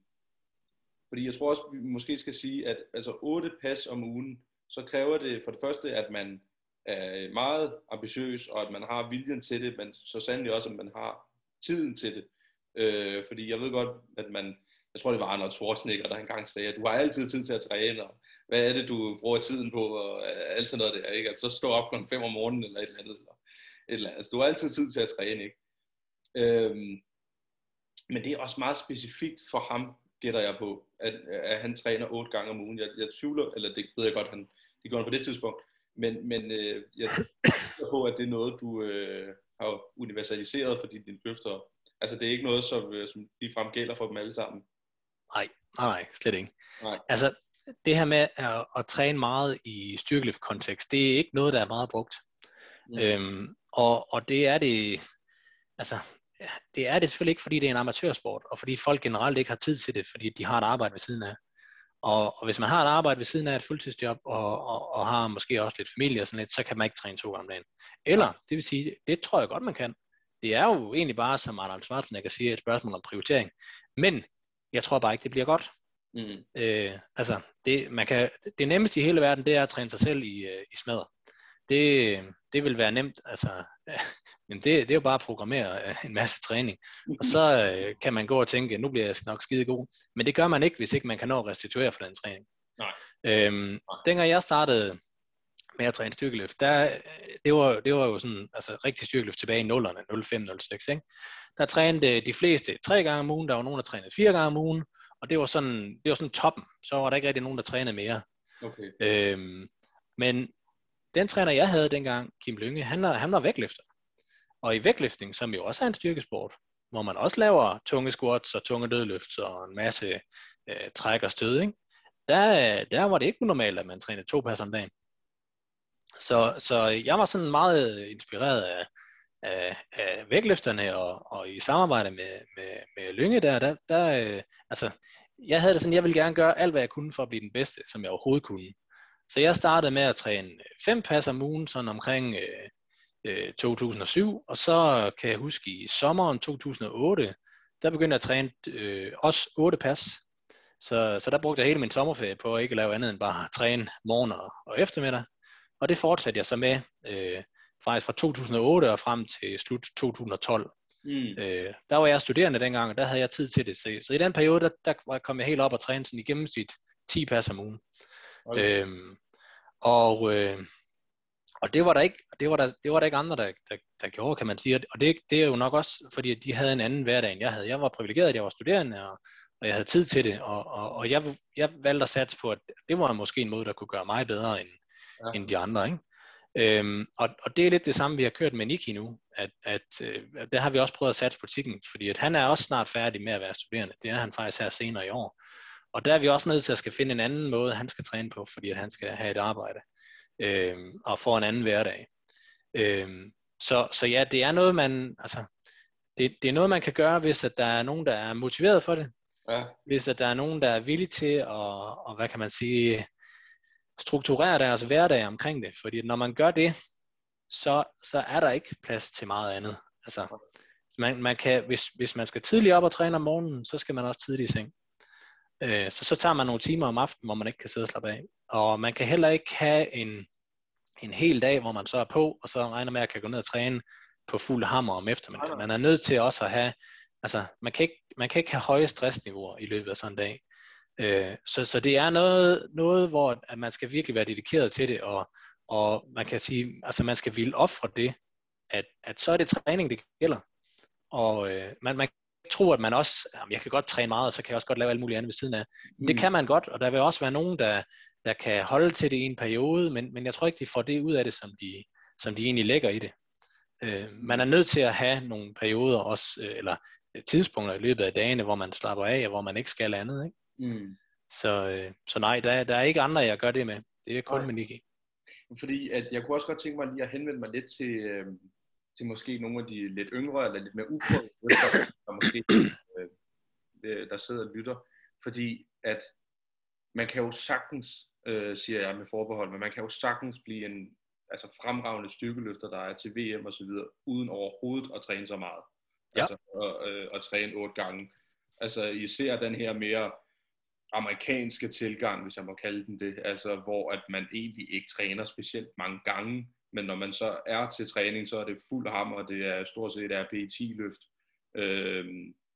fordi jeg tror også, vi måske skal sige, at altså otte pas om ugen, så kræver det for det første, at man er meget ambitiøs, og at man har viljen til det, men så sandelig også, at man har tiden til det. Øh, fordi jeg ved godt, at man, jeg tror det var Arnold Schwarzenegger, der engang sagde, at du har altid tid til at træne, og hvad er det, du bruger tiden på, og alt sådan noget der, ikke? Altså, så stå op kl. 5 om morgenen, eller et eller andet. Eller et eller andet. Altså, du har altid tid til at træne, ikke? Øhm, men det er også meget specifikt for ham, gætter jeg på, at, at han træner otte gange om ugen. Jeg, jeg tvivler, eller det ved jeg godt, han, det gjorde han på det tidspunkt, men, men øh, jeg tror på, at det er noget, du øh, har universaliseret for dine løfter. Altså det er ikke noget, som, øh, som ligefrem gælder for dem alle sammen. Nej, nej, nej, slet ikke. Nej. Altså det her med at, at træne meget i styrkeløft-kontekst, det er ikke noget, der er meget brugt. Mm. Øhm, og, og det er det, altså, det er det selvfølgelig ikke, fordi det er en amatørsport, og fordi folk generelt ikke har tid til det, fordi de har et arbejde ved siden af. Og, og hvis man har et arbejde ved siden af et fuldtidsjob, og, og, og har måske også lidt familie og sådan lidt, så kan man ikke træne to gange om dagen. Eller, det vil sige, det tror jeg godt, man kan. Det er jo egentlig bare, som Arnold Schwarzenegger siger, et spørgsmål om prioritering. Men jeg tror bare ikke, det bliver godt. Mm. Øh, altså, det, man kan, det nemmeste i hele verden, det er at træne sig selv i, øh, i smadret. Det, det vil være nemt, altså, [laughs] men det, det er jo bare at programmere øh, en masse træning. Og så øh, kan man gå og tænke, nu bliver jeg nok skide god. Men det gør man ikke, hvis ikke man kan nå at restituere for den træning. Nej. Øhm, Nej. Dengang jeg startede med at træne styrkeløft, der, det, var, det var jo sådan, altså rigtig styrkeløft tilbage i 0'erne, 05-06, ikke? Der trænede de fleste tre gange om ugen, der var nogen, der trænede fire gange om ugen, og det var sådan, det var sådan toppen. Så var der ikke rigtig nogen, der trænede mere. Okay. Øhm, men den træner, jeg havde dengang, Kim Lynge, han, var, han var vægtløfter. Og i vægtløfting, som jo også er en styrkesport, hvor man også laver tunge squats og tunge dødløft og en masse øh, træk og stød, ikke? Der, der var det ikke unormalt, at man trænede to pas om dagen. Så, så jeg var sådan meget øh, inspireret af, af, af vægtløfterne, og, og i samarbejde med, med, med Lynge der, der, der øh, altså, jeg havde det sådan, jeg ville gerne gøre alt, hvad jeg kunne for at blive den bedste, som jeg overhovedet kunne. Så jeg startede med at træne øh, fem pas om ugen, sådan omkring øh, øh, 2007, og så kan jeg huske i sommeren 2008, der begyndte jeg at træne øh, også otte pas. Så, så der brugte jeg hele min sommerferie på at ikke lave andet end bare at træne morgen og, og eftermiddag. Og det fortsatte jeg så med øh, faktisk fra 2008 og frem til slut 2012. Mm. Øh, der var jeg studerende dengang, og der havde jeg tid til det. Så, så i den periode, der, der kom jeg helt op og træne sådan i gennemsnit 10 pas om ugen. Okay. Øhm, og, øh, og det var der ikke, det var der, det var der ikke andre, der, der, der gjorde, kan man sige. Og det, det er jo nok også, fordi de havde en anden hverdag, end jeg havde. Jeg var privilegeret, at jeg var studerende, og, og jeg havde tid til det. Og, og, og jeg, jeg valgte at satse på, at det var måske en måde, der kunne gøre mig bedre end, ja. end de andre. Ikke? Øhm, og, og det er lidt det samme, vi har kørt med Niki nu, at, at, øh, der har vi også prøvet at satse på tikken, fordi at han er også snart færdig med at være studerende. Det er han faktisk her senere i år. Og der er vi også nødt til at skal finde en anden måde, han skal træne på, fordi at han skal have et arbejde øh, og få en anden hverdag. Øh, så, så ja, det er noget, man, altså, det, det er noget, man kan gøre, hvis at der er nogen, der er motiveret for det. Ja. Hvis at der er nogen, der er villige til at, og, hvad kan man sige, strukturere deres hverdag omkring det. Fordi når man gør det, så, så er der ikke plads til meget andet. Altså, man, man kan, hvis, hvis man skal tidligt op og træne om morgenen, så skal man også tidligt i seng. Øh, så så tager man nogle timer om aftenen, hvor man ikke kan sidde og slappe af. Og man kan heller ikke have en, en hel dag, hvor man så er på, og så regner med at kan gå ned og træne på fuld hammer om eftermiddagen. Man er nødt til også at have, altså man kan ikke, man kan ikke have høje stressniveauer i løbet af sådan en dag. Øh, så, så det er noget, noget, hvor at man skal virkelig være dedikeret til det, og, og man kan sige, altså man skal ville ofre det, at, at så er det træning, det gælder. Og øh, man, man tro, at man også, jamen, jeg kan godt træne meget, og så kan jeg også godt lave alt muligt andet ved siden af. Men det mm. kan man godt, og der vil også være nogen, der, der kan holde til det i en periode, men, men jeg tror ikke, de får det ud af det, som de, som de egentlig lægger i det. Øh, man er nødt til at have nogle perioder også, øh, eller tidspunkter i løbet af dagene, hvor man slapper af, og hvor man ikke skal andet. Ikke? Mm. Så, øh, så nej, der, der er ikke andre, jeg gør det med. Det er kun nej. med Niki. Fordi at jeg kunne også godt tænke mig lige at henvende mig lidt til, øh, til måske nogle af de lidt yngre eller lidt mere uprøvede der måske øh, der sidder og lytter. Fordi at man kan jo sagtens øh, siger jeg med forbehold, men man kan jo sagtens blive en altså fremragende styrkeløfter, der er til VM og så videre, uden overhovedet at træne så meget. Ja. Altså at, øh, at træne otte gange. Altså I ser den her mere amerikanske tilgang, hvis jeg må kalde den det, altså hvor at man egentlig ikke træner specielt mange gange, men når man så er til træning, så er det fuld hammer, det er stort set RPE-10-løft øh,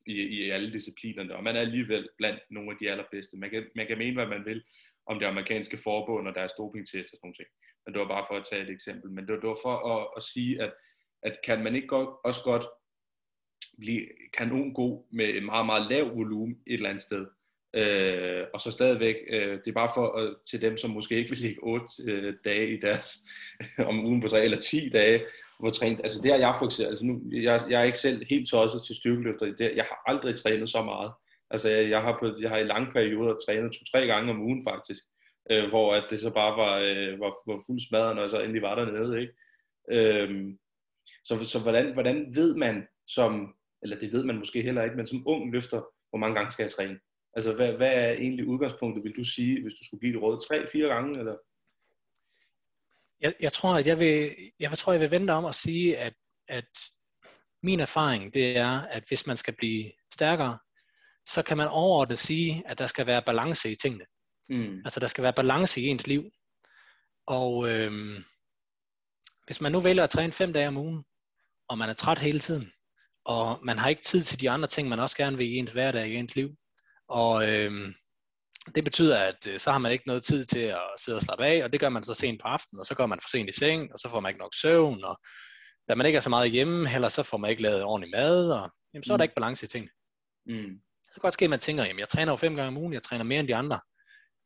i, i alle disciplinerne, og man er alligevel blandt nogle af de allerbedste. Man kan, man kan mene, hvad man vil om det amerikanske forbund og deres dopingtest og sådan noget. Men det var bare for at tage et eksempel. Men det var, det var for at, at sige, at, at kan man ikke godt, også godt blive kanon god med en meget, meget lav volumen et eller andet sted, Øh, og så stadigvæk, øh, det er bare for øh, til dem, som måske ikke vil ligge 8 øh, dage i deres, [laughs] om ugen på 3 eller 10 dage, hvor trænet, altså det har jeg for eksempel, altså nu, jeg, jeg er ikke selv helt tosset til styrkeløfter, det, jeg har aldrig trænet så meget. Altså jeg, jeg, har, på, jeg har i lange perioder trænet to-tre gange om ugen faktisk, øh, hvor at det så bare var, øh, var, var fuld smadret, når jeg så endelig var dernede, ikke? Øh, så, så hvordan, hvordan ved man som, eller det ved man måske heller ikke, men som ung løfter, hvor mange gange skal jeg træne? Altså, hvad, hvad er egentlig udgangspunktet, vil du sige, hvis du skulle give det råd? Tre, fire gange, eller? Jeg, jeg tror, at jeg vil, jeg tror, jeg vil vente om at sige, at, at min erfaring, det er, at hvis man skal blive stærkere, så kan man overordnet sige, at der skal være balance i tingene. Mm. Altså, der skal være balance i ens liv. Og øhm, hvis man nu vælger at træne fem dage om ugen, og man er træt hele tiden, og man har ikke tid til de andre ting, man også gerne vil i ens hverdag, i ens liv, og øh, det betyder, at øh, så har man ikke noget tid til at sidde og slappe af, og det gør man så sent på aftenen, og så går man for sent i seng, og så får man ikke nok søvn, og da man ikke er så meget hjemme, heller så får man ikke lavet ordentlig mad, og jamen, så er der mm. ikke balance i tingene. Mm. Det kan godt ske, at man tænker, jamen jeg træner jo fem gange om ugen, jeg træner mere end de andre.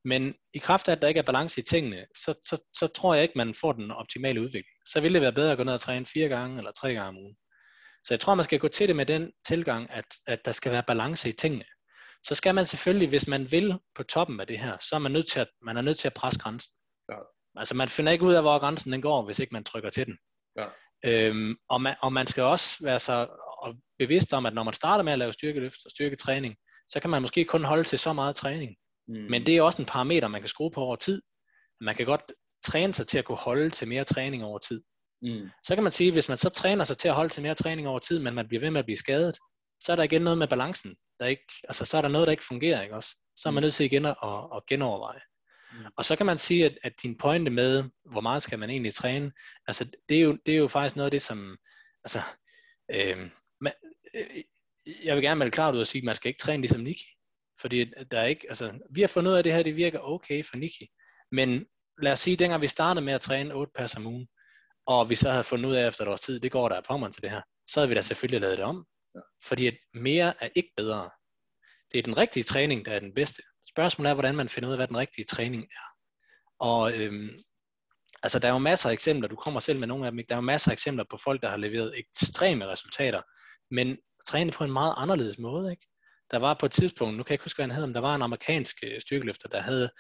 Men i kraft af, at der ikke er balance i tingene, så, så, så tror jeg ikke, man får den optimale udvikling. Så ville det være bedre at gå ned og træne fire gange eller tre gange om ugen. Så jeg tror, man skal gå til det med den tilgang, at, at der skal være balance i tingene så skal man selvfølgelig, hvis man vil på toppen af det her, så er man nødt til at, man er nødt til at presse grænsen. Ja. Altså man finder ikke ud af, hvor grænsen den går, hvis ikke man trykker til den. Ja. Øhm, og, man, og man skal også være så og bevidst om, at når man starter med at lave styrkeløft og styrketræning, så kan man måske kun holde til så meget træning. Mm. Men det er også en parameter, man kan skrue på over tid. Man kan godt træne sig til at kunne holde til mere træning over tid. Mm. Så kan man sige, at hvis man så træner sig til at holde til mere træning over tid, men man bliver ved med at blive skadet, så er der igen noget med balancen. Der ikke, altså, så er der noget, der ikke fungerer. Ikke også? Så er man mm. nødt til igen at, at genoverveje. Mm. Og så kan man sige, at, at din pointe med, hvor meget skal man egentlig træne, altså det er jo, det er jo faktisk noget af det, som, altså, øh, man, øh, jeg vil gerne melde klart ud og sige, at man skal ikke træne ligesom Niki. Fordi der er ikke, altså, vi har fundet ud af, at det her det virker okay for Niki. Men lad os sige, at dengang vi startede med at træne 8 pas om ugen, og vi så havde fundet ud af efter et års tid, det går der er på til det her, så havde vi da selvfølgelig lavet det om. Fordi at mere er ikke bedre. Det er den rigtige træning, der er den bedste. Spørgsmålet er, hvordan man finder ud af, hvad den rigtige træning er. Og øhm, altså, der er jo masser af eksempler, du kommer selv med nogle af dem, der er jo masser af eksempler på folk, der har leveret ekstreme resultater, men trænet på en meget anderledes måde. Ikke? Der var på et tidspunkt, nu kan jeg ikke huske, hvad han hed, men der var en amerikansk øh, styrkeløfter, der havde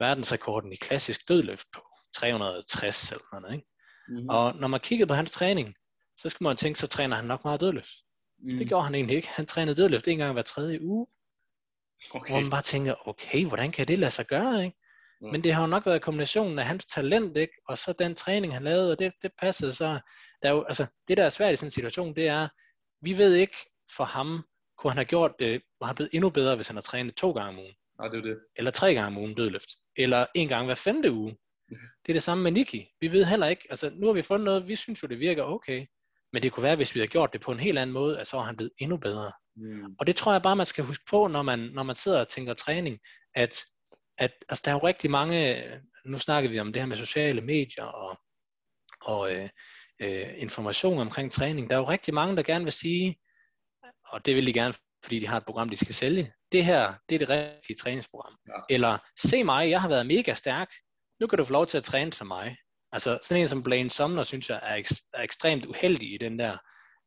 verdensrekorden i klassisk dødløft på 360 eller noget. Ikke? Mm-hmm. Og når man kiggede på hans træning, så skulle man tænke, så træner han nok meget dødløft. Mm. Det gjorde han egentlig ikke. Han trænede dødløft en gang hver tredje uge. Okay. Hvor man bare tænker, okay, hvordan kan det lade sig gøre, ikke? Mm. Men det har jo nok været kombinationen af hans talent, ikke? Og så den træning, han lavede, og det, det passede så. Der er jo, altså, det, der er svært i sådan en situation, det er, vi ved ikke for ham, kunne han have gjort det, var han blevet endnu bedre, hvis han har trænet to gange om ugen. Nej, det er det. Eller tre gange om ugen dødløft. Eller en gang hver femte uge. Det er det samme med Niki. Vi ved heller ikke, altså nu har vi fundet noget, vi synes jo, det virker okay. Men det kunne være, hvis vi havde gjort det på en helt anden måde, at så var han blevet endnu bedre. Mm. Og det tror jeg bare, man skal huske på, når man, når man sidder og tænker træning, at, at altså, der er jo rigtig mange, nu snakker vi om det her med sociale medier og, og øh, øh, information omkring træning. Der er jo rigtig mange, der gerne vil sige, og det vil de gerne, fordi de har et program, de skal sælge. Det her, det er det rigtige træningsprogram. Ja. Eller, se mig, jeg har været mega stærk. Nu kan du få lov til at træne som mig. Altså sådan en som Blaine Sumner, synes jeg, er, ek- er ekstremt uheldig i den der,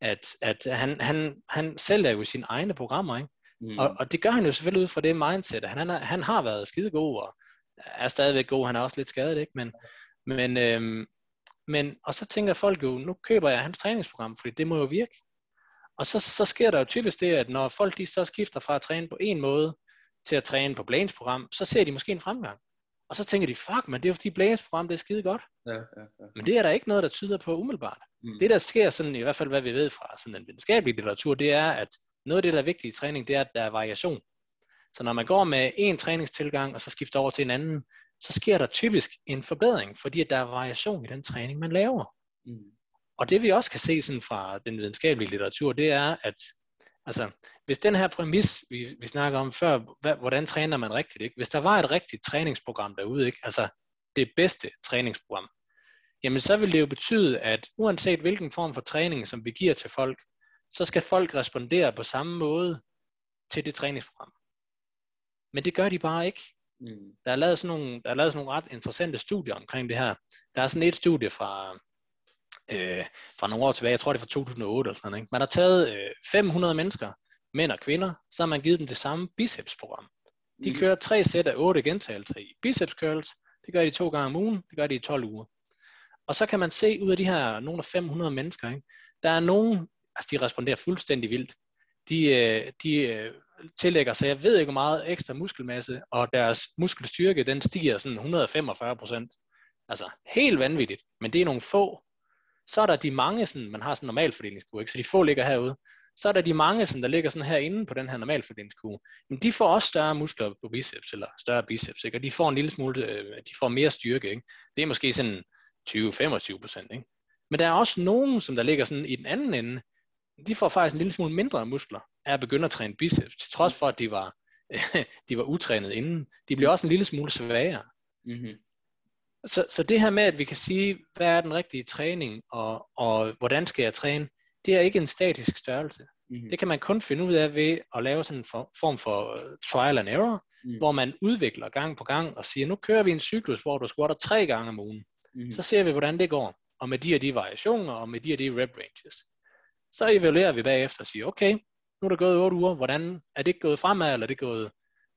at, at han, han, han sælger jo sine egne programmer, ikke? Mm. Og, og det gør han jo selvfølgelig ud fra det mindset, at han, er, han har været skidegod, og er stadigvæk god, han er også lidt skadet, ikke? Men, men, øhm, men, og så tænker folk jo, nu køber jeg hans træningsprogram, fordi det må jo virke. Og så, så sker der jo typisk det, at når folk de så skifter fra at træne på en måde, til at træne på Blaines program, så ser de måske en fremgang. Og så tænker de, fuck man, det er jo fordi Blames program, det er skide godt. Ja, ja, ja. Men det er der ikke noget, der tyder på umiddelbart. Mm. Det der sker sådan, i hvert fald hvad vi ved fra sådan en videnskabelig litteratur, det er, at noget af det, der er vigtigt i træning, det er, at der er variation. Så når man går med en træningstilgang, og så skifter over til en anden, så sker der typisk en forbedring, fordi at der er variation i den træning, man laver. Mm. Og det vi også kan se sådan fra den videnskabelige litteratur, det er, at altså, hvis den her præmis, vi, vi snakker om før, hvordan træner man rigtigt, ikke? hvis der var et rigtigt træningsprogram derude, ikke? altså det bedste træningsprogram, jamen så vil det jo betyde, at uanset hvilken form for træning, som vi giver til folk, så skal folk respondere på samme måde til det træningsprogram. Men det gør de bare ikke. Mm. Der er lavet sådan nogle, der er lavet sådan nogle ret interessante studier omkring det her. Der er sådan et studie fra, øh, fra nogle år tilbage, jeg tror det er fra 2008 eller sådan noget. Ikke? Man har taget øh, 500 mennesker, mænd og kvinder, så har man givet dem det samme bicepsprogram. De Mm. kører tre sæt af otte gentagelser i biceps curls. Det gør de to gange om ugen. Det gør de i 12 uger. Og så kan man se ud af de her nogle af 500 mennesker, ikke? der er nogen, altså de responderer fuldstændig vildt. De, øh, de øh, tillægger sig, jeg ved ikke hvor meget ekstra muskelmasse, og deres muskelstyrke, den stiger sådan 145 procent. Altså helt vanvittigt, men det er nogle få. Så er der de mange, sådan, man har sådan en normalfordelingskurve, ikke? så de få ligger herude. Så er der de mange, som der ligger sådan herinde på den her normalfordelingskurve. Men de får også større muskler på biceps, eller større biceps, ikke? og de får en lille smule, øh, de får mere styrke. Ikke? Det er måske sådan 20-25 procent. Ikke? Men der er også nogen, som der ligger sådan i den anden ende, de får faktisk en lille smule mindre muskler af at begynde at træne biceps, til trods for, at de var, [laughs] de var utrænet inden. De bliver også en lille smule svagere. Mm-hmm. Så, så det her med, at vi kan sige, hvad er den rigtige træning, og, og hvordan skal jeg træne, det er ikke en statisk størrelse. Mm-hmm. Det kan man kun finde ud af ved at lave sådan en for, form for uh, trial and error, Mm. hvor man udvikler gang på gang og siger, nu kører vi en cyklus, hvor du squatter tre gange om ugen. Mm-hmm. Så ser vi, hvordan det går, og med de og de variationer, og med de og de rep ranges. Så evaluerer vi bagefter og siger, okay, nu er der gået 8 uger, hvordan er det gået fremad, eller er det gået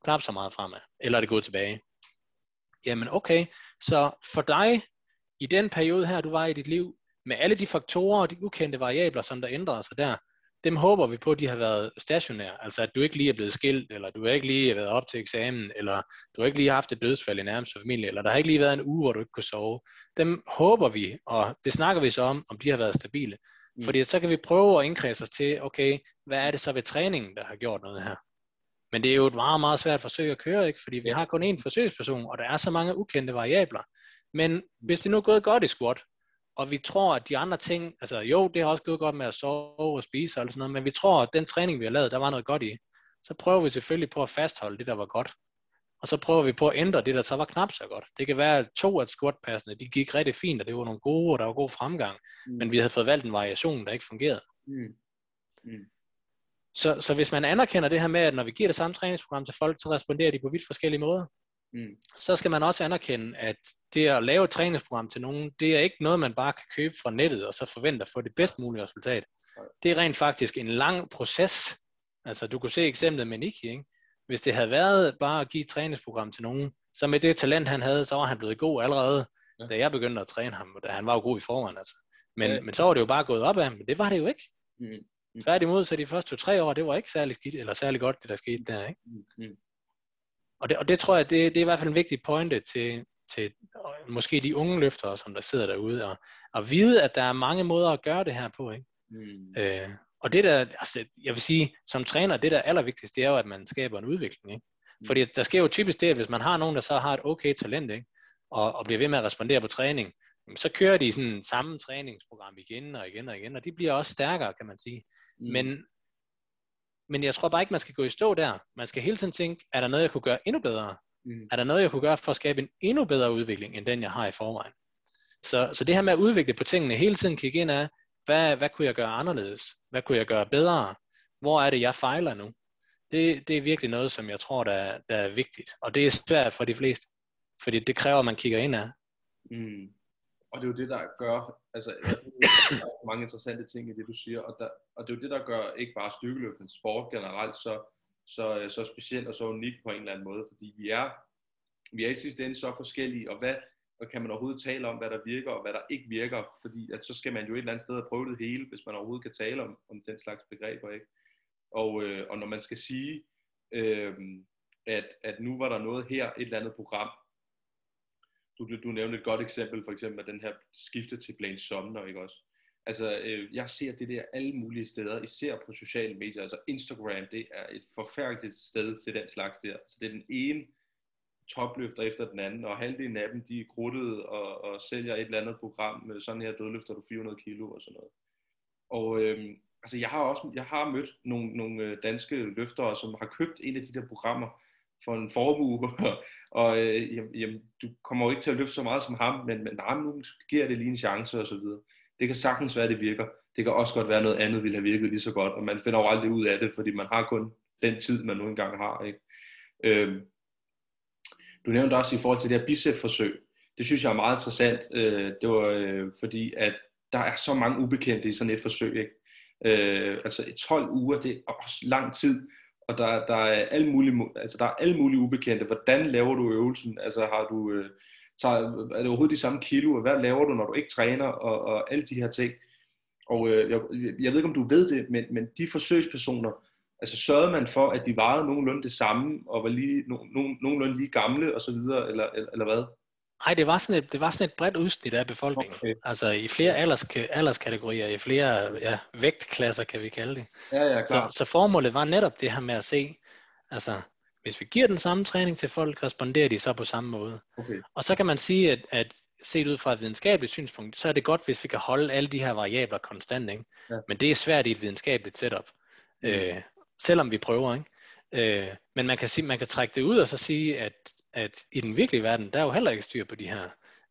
knap så meget fremad, eller er det gået tilbage? Jamen okay, så for dig, i den periode her, du var i dit liv, med alle de faktorer og de ukendte variabler, som der ændrede sig der, dem håber vi på, at de har været stationære. Altså at du ikke lige er blevet skilt, eller du har ikke lige været op til eksamen, eller du har ikke lige haft et dødsfald i nærmeste familie, eller der har ikke lige været en uge, hvor du ikke kunne sove. Dem håber vi, og det snakker vi så om, om de har været stabile. Mm. Fordi så kan vi prøve at indkredse os til, okay, hvad er det så ved træningen, der har gjort noget her? Men det er jo et meget, meget svært forsøg at køre, ikke? fordi vi har kun én forsøgsperson, og der er så mange ukendte variabler. Men hvis det nu er gået godt i squat, og vi tror, at de andre ting, altså jo, det har også gået godt med at sove og spise og sådan noget, men vi tror, at den træning, vi har lavet, der var noget godt i, så prøver vi selvfølgelig på at fastholde det, der var godt. Og så prøver vi på at ændre det, der så var knap så godt. Det kan være, at to af squatpassene, de gik rigtig fint, og det var nogle gode, og der var god fremgang, Mm. men vi havde fået valgt en variation, der ikke fungerede. Mm. Mm. Så, så hvis man anerkender det her med, at når vi giver det samme træningsprogram til folk, så responderer de på vidt forskellige måder, Mm. så skal man også anerkende, at det at lave et træningsprogram til nogen, det er ikke noget, man bare kan købe fra nettet, og så forvente at få det bedst mulige resultat. Det er rent faktisk en lang proces. Altså, du kunne se eksemplet med Nicky, ikke? Hvis det havde været bare at give et træningsprogram til nogen, så med det talent, han havde, så var han blevet god allerede, Ja. da jeg begyndte at træne ham, da han var jo god i forvejen, altså. Men, Ja. men så var det jo bare gået op af ham, men det var det jo ikke. Mm. Tværtimod, så de første to-tre år, det var ikke særlig skidt, eller særlig godt, det der skete der, ikke? Mm. Mm. Og det, og det tror jeg, det, det er i hvert fald en vigtig pointe til, til måske de unge løftere, som der sidder derude, og, og vide, at der er mange måder at gøre det her på. Ikke? Mm. Øh, og det der, altså, jeg vil sige, som træner, det der er allervigtigste, det er jo, at man skaber en udvikling. Ikke? Fordi der sker jo typisk det, at hvis man har nogen, der så har et okay talent, ikke? Og, og bliver ved med at respondere på træning, så kører de sådan samme træningsprogram igen og igen og igen, og de bliver også stærkere, kan man sige. Mm. Men, men jeg tror bare ikke, man skal gå i stå der. Man skal hele tiden tænke, er der noget, jeg kunne gøre endnu bedre? Mm. Er der noget, jeg kunne gøre for at skabe en endnu bedre udvikling, end den, jeg har i forvejen? Så, så det her med at udvikle på tingene, hele tiden kigge ind af, hvad, hvad kunne jeg gøre anderledes? Hvad kunne jeg gøre bedre? Hvor er det, jeg fejler nu? Det, det er virkelig noget, som jeg tror, der, der er vigtigt. Og det er svært for de fleste, fordi det kræver, at man kigger ind af. Mm. Og det er jo det, der gør, altså, der er mange interessante ting i det, du siger, og, der, og det er jo det, der gør ikke bare styrkeløb, men sport generelt så, så, øh, så specielt og så unik på en eller anden måde, fordi vi er, vi er i sidste ende så forskellige, og hvad og kan man overhovedet tale om, hvad der virker og hvad der ikke virker, fordi at så skal man jo et eller andet sted have prøvet det hele, hvis man overhovedet kan tale om, om den slags begreber, ikke? Og, øh, og når man skal sige, øh, at, at nu var der noget her, et eller andet program, du, du nævnte et godt eksempel, for eksempel den her skifte til Blaine Sumner, ikke også? Altså, øh, jeg ser det der alle mulige steder, især på sociale medier. Altså Instagram, det er et forfærdeligt sted til den slags der. Så det er den ene topløfter efter den anden, og halvdelen af dem, de er krudtet og, og sælger et eller andet program med sådan her dødløfter du 400 kilo og sådan noget. Og øh, altså, jeg har også jeg har mødt nogle, nogle øh, danske løftere, som har købt en af de der programmer for en formue, [laughs] og øh, jamen, du kommer jo ikke til at løfte så meget som ham, men, men nej, nu giver det lige en chance og så videre. Det kan sagtens være, at det virker. Det kan også godt være, at noget andet ville have virket lige så godt, og man finder jo aldrig ud af det, fordi man har kun den tid, man nu engang har. Ikke? Øh, du nævnte også i forhold til det her bicep-forsøg. Det synes jeg er meget interessant. Øh, det var øh, fordi, at der er så mange ubekendte i sådan et forsøg. Ikke? Øh, altså 12 uger, det er også lang tid, og der, der, er alle mulige, altså, der er alle mulige ubekendte. Hvordan laver du øvelsen? Altså har du, øh, tager, er det overhovedet de samme kilo? Og hvad laver du, når du ikke træner? Og, og alle de her ting. Og øh, jeg, jeg ved ikke, om du ved det, men, men de forsøgspersoner, altså sørgede man for, at de vejede nogenlunde det samme, og var lige, no, no, nogenlunde lige gamle, og så videre, eller, eller, eller hvad? Nej, det var sådan et, det var sådan et bredt udsnit af befolkningen. Okay. Altså i flere alders, alderskategorier, i flere ja, vægtklasser, kan vi kalde det. Ja, ja, klar. Så, så formålet var netop det her med at se, altså hvis vi giver den samme træning til folk, responderer de så på samme måde. Okay. Og så kan man sige, at, at set ud fra et videnskabeligt synspunkt, så er det godt, hvis vi kan holde alle de her variabler konstant. Ikke? Ja. Men det er svært i et videnskabeligt setup. Mm. Øh, selvom vi prøver. Ikke? Øh, men man kan, sige, man kan trække det ud og så sige, at, at i den virkelige verden, der er jo heller ikke styr på de her,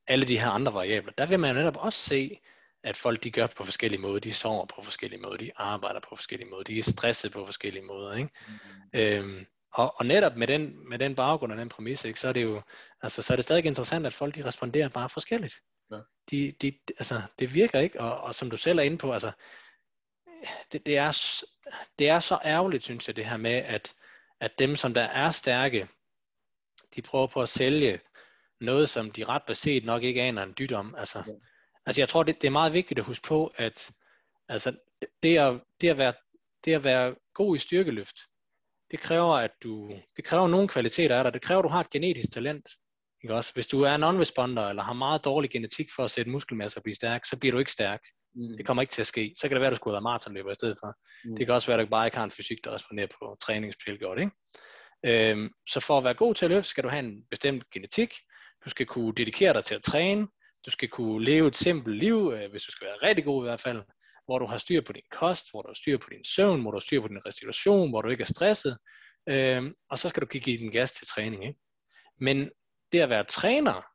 alle de her andre variabler. Der vil man netop også se, at folk de gør på forskellige måder. De sover på forskellige måder, de arbejder på forskellige måder, de er stresset på forskellige måder. Ikke? Mm. Øhm, og, og netop med den, med den baggrund og den præmis, ikke, så er det jo altså, så er det stadig interessant, at folk de responderer bare forskelligt. Ja. De, de, altså, det virker ikke, og, og som du selv er inde på, altså, det, det, er, det er så ærgerligt, synes jeg, det her med, at, at dem, som der er stærke, de prøver på at sælge noget, som de ret beset nok ikke aner en dyt om. Altså, ja. altså jeg tror, det, det er meget vigtigt at huske på, at altså, det, at, det, at være, det at være god i styrkeløft, det kræver, at du, det kræver nogle kvaliteter af dig. Det kræver, at du har et genetisk talent. Ikke også? Hvis du er non-responder, eller har meget dårlig genetik for at sætte muskelmasse og blive stærk, så bliver du ikke stærk. Mm. Det kommer ikke til at ske. Så kan det være, at du skulle være maratonløber i stedet for. Mm. Det kan også være, at du bare ikke har en fysik, der responderer på træningsspil godt. Ikke? Øhm, så for at være god til at løfte, skal du have en bestemt genetik. Du skal kunne dedikere dig til at træne. Du skal kunne leve et simpelt liv, øh, hvis du skal være rigtig god i hvert fald. Hvor du har styr på din kost, hvor du har styr på din søvn, hvor du har styr på din restitution, hvor du ikke er stresset. Øhm, og så skal du kigge i din gas til træning. Ikke? Men det at være træner,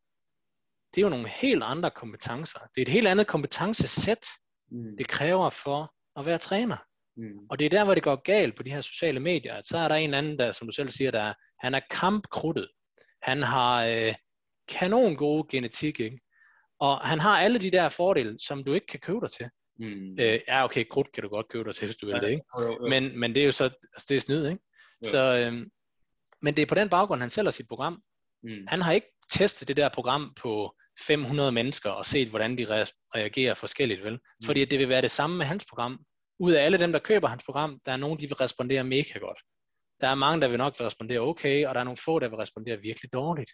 det er jo nogle helt andre kompetencer. Det er et helt andet kompetencesæt, mm. det kræver for at være træner. Mm. Og det er der, hvor det går galt på de her sociale medier, at så er der en anden, der, som du selv siger, der han er kampkrudtet. Han har øh, kanon gode genetik, ikke? Og han har alle de der fordele, som du ikke kan købe dig til. Mm. Øh, ja, okay, krudt kan du godt købe dig til, hvis du vil ja, det, ikke? Jo, jo. Men, men det er jo så, altså, det er snyd, ikke? Jo. Så, øh, men det er på den baggrund, han sælger sit program. Mm. Han har ikke testet det der program på 500 mennesker og set, hvordan de reagerer forskelligt, vel? Mm. Fordi det vil være det samme med hans program. Ud af alle dem, der køber hans program, der er nogen, de vil respondere mega godt. Der er mange, der vil nok respondere okay, og der er nogle få, der vil respondere virkelig dårligt.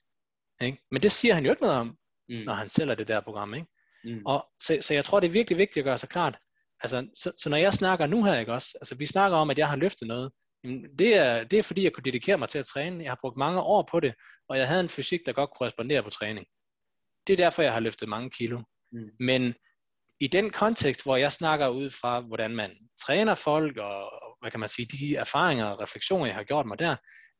Ikke? Men det siger han jo ikke noget om, mm. når han sælger det der program. Ikke? Mm. Og, så, så jeg tror, det er virkelig vigtigt at gøre sig klart. Altså, så, så når jeg snakker nu her, ikke også? Altså, vi snakker om, at jeg har løftet noget. Jamen, det, er, det er fordi, jeg kunne dedikere mig til at træne. Jeg har brugt mange år på det, og jeg havde en fysik, der godt kunne respondere på træning. Det er derfor, jeg har løftet mange kilo. Mm. Men i den kontekst, hvor jeg snakker ud fra, hvordan man træner folk, og hvad kan man sige, de erfaringer og refleksioner, jeg har gjort mig der,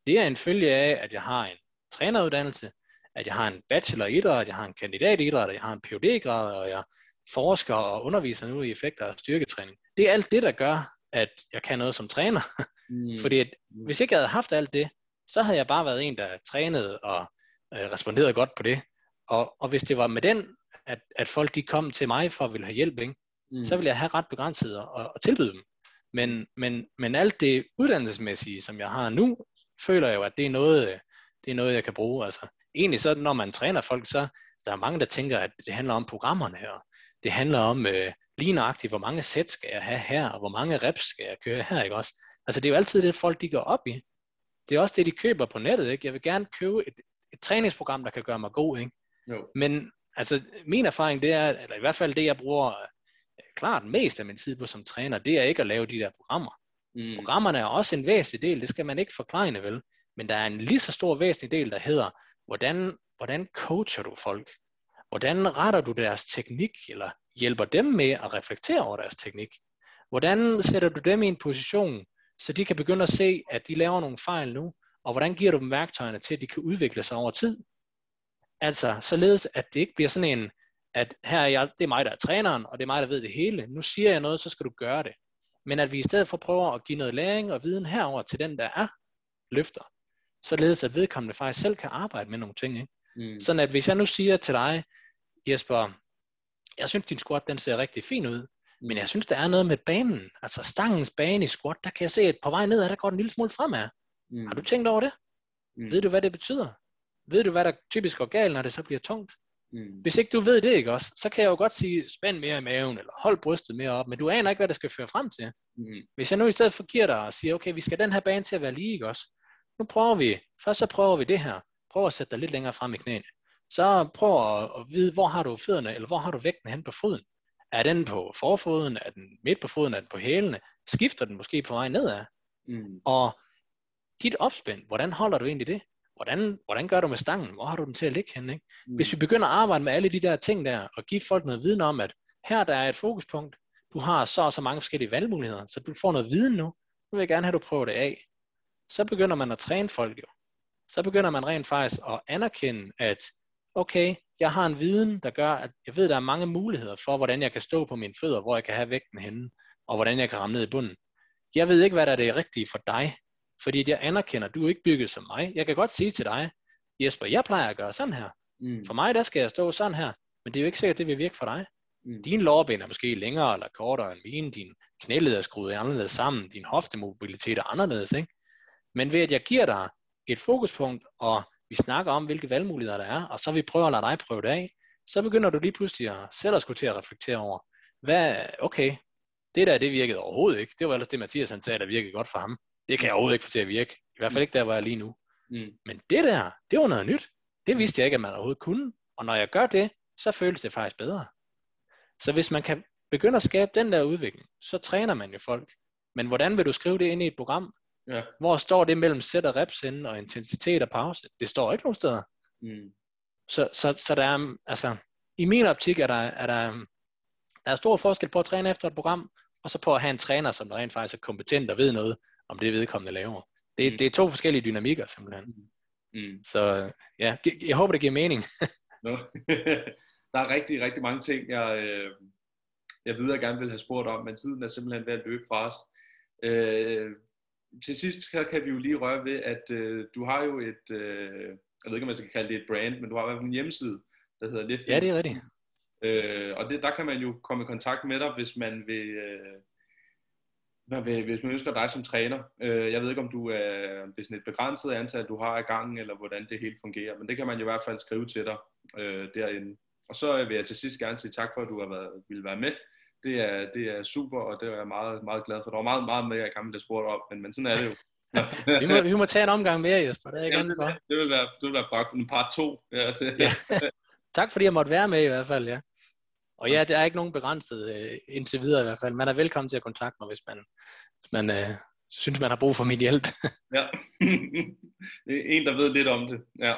det er en følge af, at jeg har en træneruddannelse, at jeg har en bachelor i idræt, at jeg har en kandidat i idræt, at jeg har en phd grad og jeg forsker og underviser nu i effekter af styrketræning. Det er alt det, der gør, at jeg kan noget som træner. Mm. Fordi at, hvis ikke jeg havde haft alt det, så havde jeg bare været en, der trænede og øh, responderede godt på det. Og, og hvis det var med den, at, at folk de kom til mig for at ville have hjælp, ikke? Mm. så ville jeg have ret begrænset at, at tilbyde dem. Men, men, men alt det uddannelsesmæssige, som jeg har nu, føler jeg jo, at det er noget, det er noget jeg kan bruge. Altså, egentlig så, når man træner folk, så der er mange, der tænker, at det handler om programmerne her. Det handler om øh, lige nøjagtigt, hvor mange sæt skal jeg have her, og hvor mange reps skal jeg køre her, ikke også? Altså det er jo altid det, folk de går op i. Det er også det, de køber på nettet, ikke? Jeg vil gerne købe et, et træningsprogram, der kan gøre mig god, ikke? Jo. Men altså, min erfaring, det er, eller i hvert fald det, jeg bruger øh, klart mest af min tid på som træner, det er ikke at lave de der programmer. Mm. Programmerne er også en væsentlig del, det skal man ikke forklare vel. Men der er en lige så stor væsentlig del, der hedder, hvordan, hvordan coacher du folk? Hvordan retter du deres teknik, eller hjælper dem med at reflektere over deres teknik? Hvordan sætter du dem i en position, så de kan begynde at se, at de laver nogle fejl nu, og hvordan giver du dem værktøjerne til, at de kan udvikle sig over tid? Altså, således at det ikke bliver sådan en, at her er jeg, det er mig, der er træneren, og det er mig, der ved det hele. Nu siger jeg noget, så skal du gøre det. Men at vi i stedet for prøver at give noget læring og viden herover til den, der er løfter, således at vedkommende faktisk selv kan arbejde med nogle ting. Ikke? Mm. Sådan at hvis jeg nu siger til dig, Jesper, jeg synes din squat den ser rigtig fin ud, men jeg synes der er noget med banen, altså stangens bane i squat, der kan jeg se, at på vej nedad, der går den en lille smule fremad. Mm. Har du tænkt over det? Mm. Ved du, hvad det betyder? Ved du, hvad der typisk går galt, når det så bliver tungt? Mm. Hvis ikke du ved det, ikke også, så kan jeg jo godt sige, spænd mere i maven, eller hold brystet mere op, men du aner ikke, hvad det skal føre frem til. Mm. Hvis jeg nu i stedet for giver dig og siger, okay, vi skal den her bane til at være lige, ikke også? Nu prøver vi, først så prøver vi det her. Prøv at sætte dig lidt længere frem i knæene. Så prøv at, at vide, hvor har du fødderne, eller hvor har du vægten hen på foden. Er den på forfoden, er den midt på foden, er den på hælene? Skifter den måske på vej nedad? Mm. Og dit opspænd, hvordan holder du egentlig det? Hvordan, hvordan gør du med stangen? Hvor har du den til at ligge henne? Ikke? Mm. Hvis vi begynder at arbejde med alle de der ting der, og give folk noget viden om, at her der er et fokuspunkt, du har så og så mange forskellige valgmuligheder, så du får noget viden nu, nu vil jeg gerne have, at du prøver det af. Så begynder man at træne folk jo. Så begynder man rent faktisk at anerkende, at okay, jeg har en viden, der gør, at jeg ved, at der er mange muligheder for, hvordan jeg kan stå på mine fødder, hvor jeg kan have vægten henne, og hvordan jeg kan ramme ned i bunden. Jeg ved ikke, hvad der er det rigtige for dig, fordi jeg anerkender, at du er ikke bygget som mig. Jeg kan godt sige til dig, Jesper, jeg plejer at gøre sådan her. Mm. For mig, der skal jeg stå sådan her, men det er jo ikke sikkert, at det vil virke for dig. Mm. Dine lårben er måske længere eller kortere end mine, din knæled er skruet anderledes sammen, din hoftemobilitet er anderledes, ikke? Men ved at jeg giver dig et fokuspunkt, og vi snakker om, hvilke valgmuligheder der er, og så vi prøver at lade dig prøve det af, så begynder du lige pludselig at selv at skulle til at reflektere over, hvad, okay, det der, det virkede overhovedet ikke. Det var ellers det, Mathias han sagde, der virkede godt for ham. Det kan jeg overhovedet ikke få til at virke. I hvert fald ikke der, hvor jeg er lige nu. Mm. Men det der, det var noget nyt. Det vidste jeg ikke, at man overhovedet kunne. Og når jeg gør det, så føles det faktisk bedre. Så hvis man kan begynde at skabe den der udvikling, så træner man jo folk. Men hvordan vil du skrive det ind i et program? Ja. Hvor står det mellem sæt og reps inden, og intensitet og pause? Det står ikke nogen steder. Mm. Så, så, så der er, altså, i min optik er der, er der, der er stor forskel på at træne efter et program, og så på at have en træner, som rent faktisk er kompetent og ved noget om det vedkommende laver. Det, mm. det er to forskellige dynamikker simpelthen. Mm. Så ja, jeg håber det giver mening. [laughs] no. [laughs] der er rigtig, rigtig mange ting, jeg, øh, jeg videre gerne vil have spurgt om, men tiden er simpelthen ved at løbe fra os. Øh, til sidst kan, kan vi jo lige røre ved, at øh, du har jo et, øh, jeg ved ikke om man skal kalde det et brand, men du har i hvert fald en hjemmeside, der hedder Lifting. Ja, det er rigtigt. Øh, og det, der kan man jo komme i kontakt med dig, hvis man vil, øh, man vil hvis man ønsker dig som træner. Øh, jeg ved ikke, om du er, det er sådan et begrænset antal, du har i gangen, eller hvordan det helt fungerer, men det kan man jo i hvert fald skrive til dig øh, derinde. Og så vil jeg til sidst gerne sige tak for, at du har været, ville være med det er, det er super, og det er jeg meget, meget glad for. Der var meget, meget mere, jeg gerne ville spurgt om, men, men sådan er det jo. [laughs] vi, må, vi må tage en omgang mere, Jesper. Det er Jamen, for. Det, det, vil være, det vil være praktisk. En part to. Ja, det. ja. [laughs] tak fordi jeg måtte være med i hvert fald, ja. Og ja, der er ikke nogen begrænset uh, indtil videre i hvert fald. Man er velkommen til at kontakte mig, hvis man, hvis man uh, synes, man har brug for min hjælp. [laughs] ja. en, der ved lidt om det. Ja.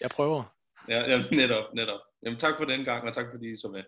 jeg prøver. Ja, ja, netop, netop. Jamen tak for den gang, og tak fordi I så med.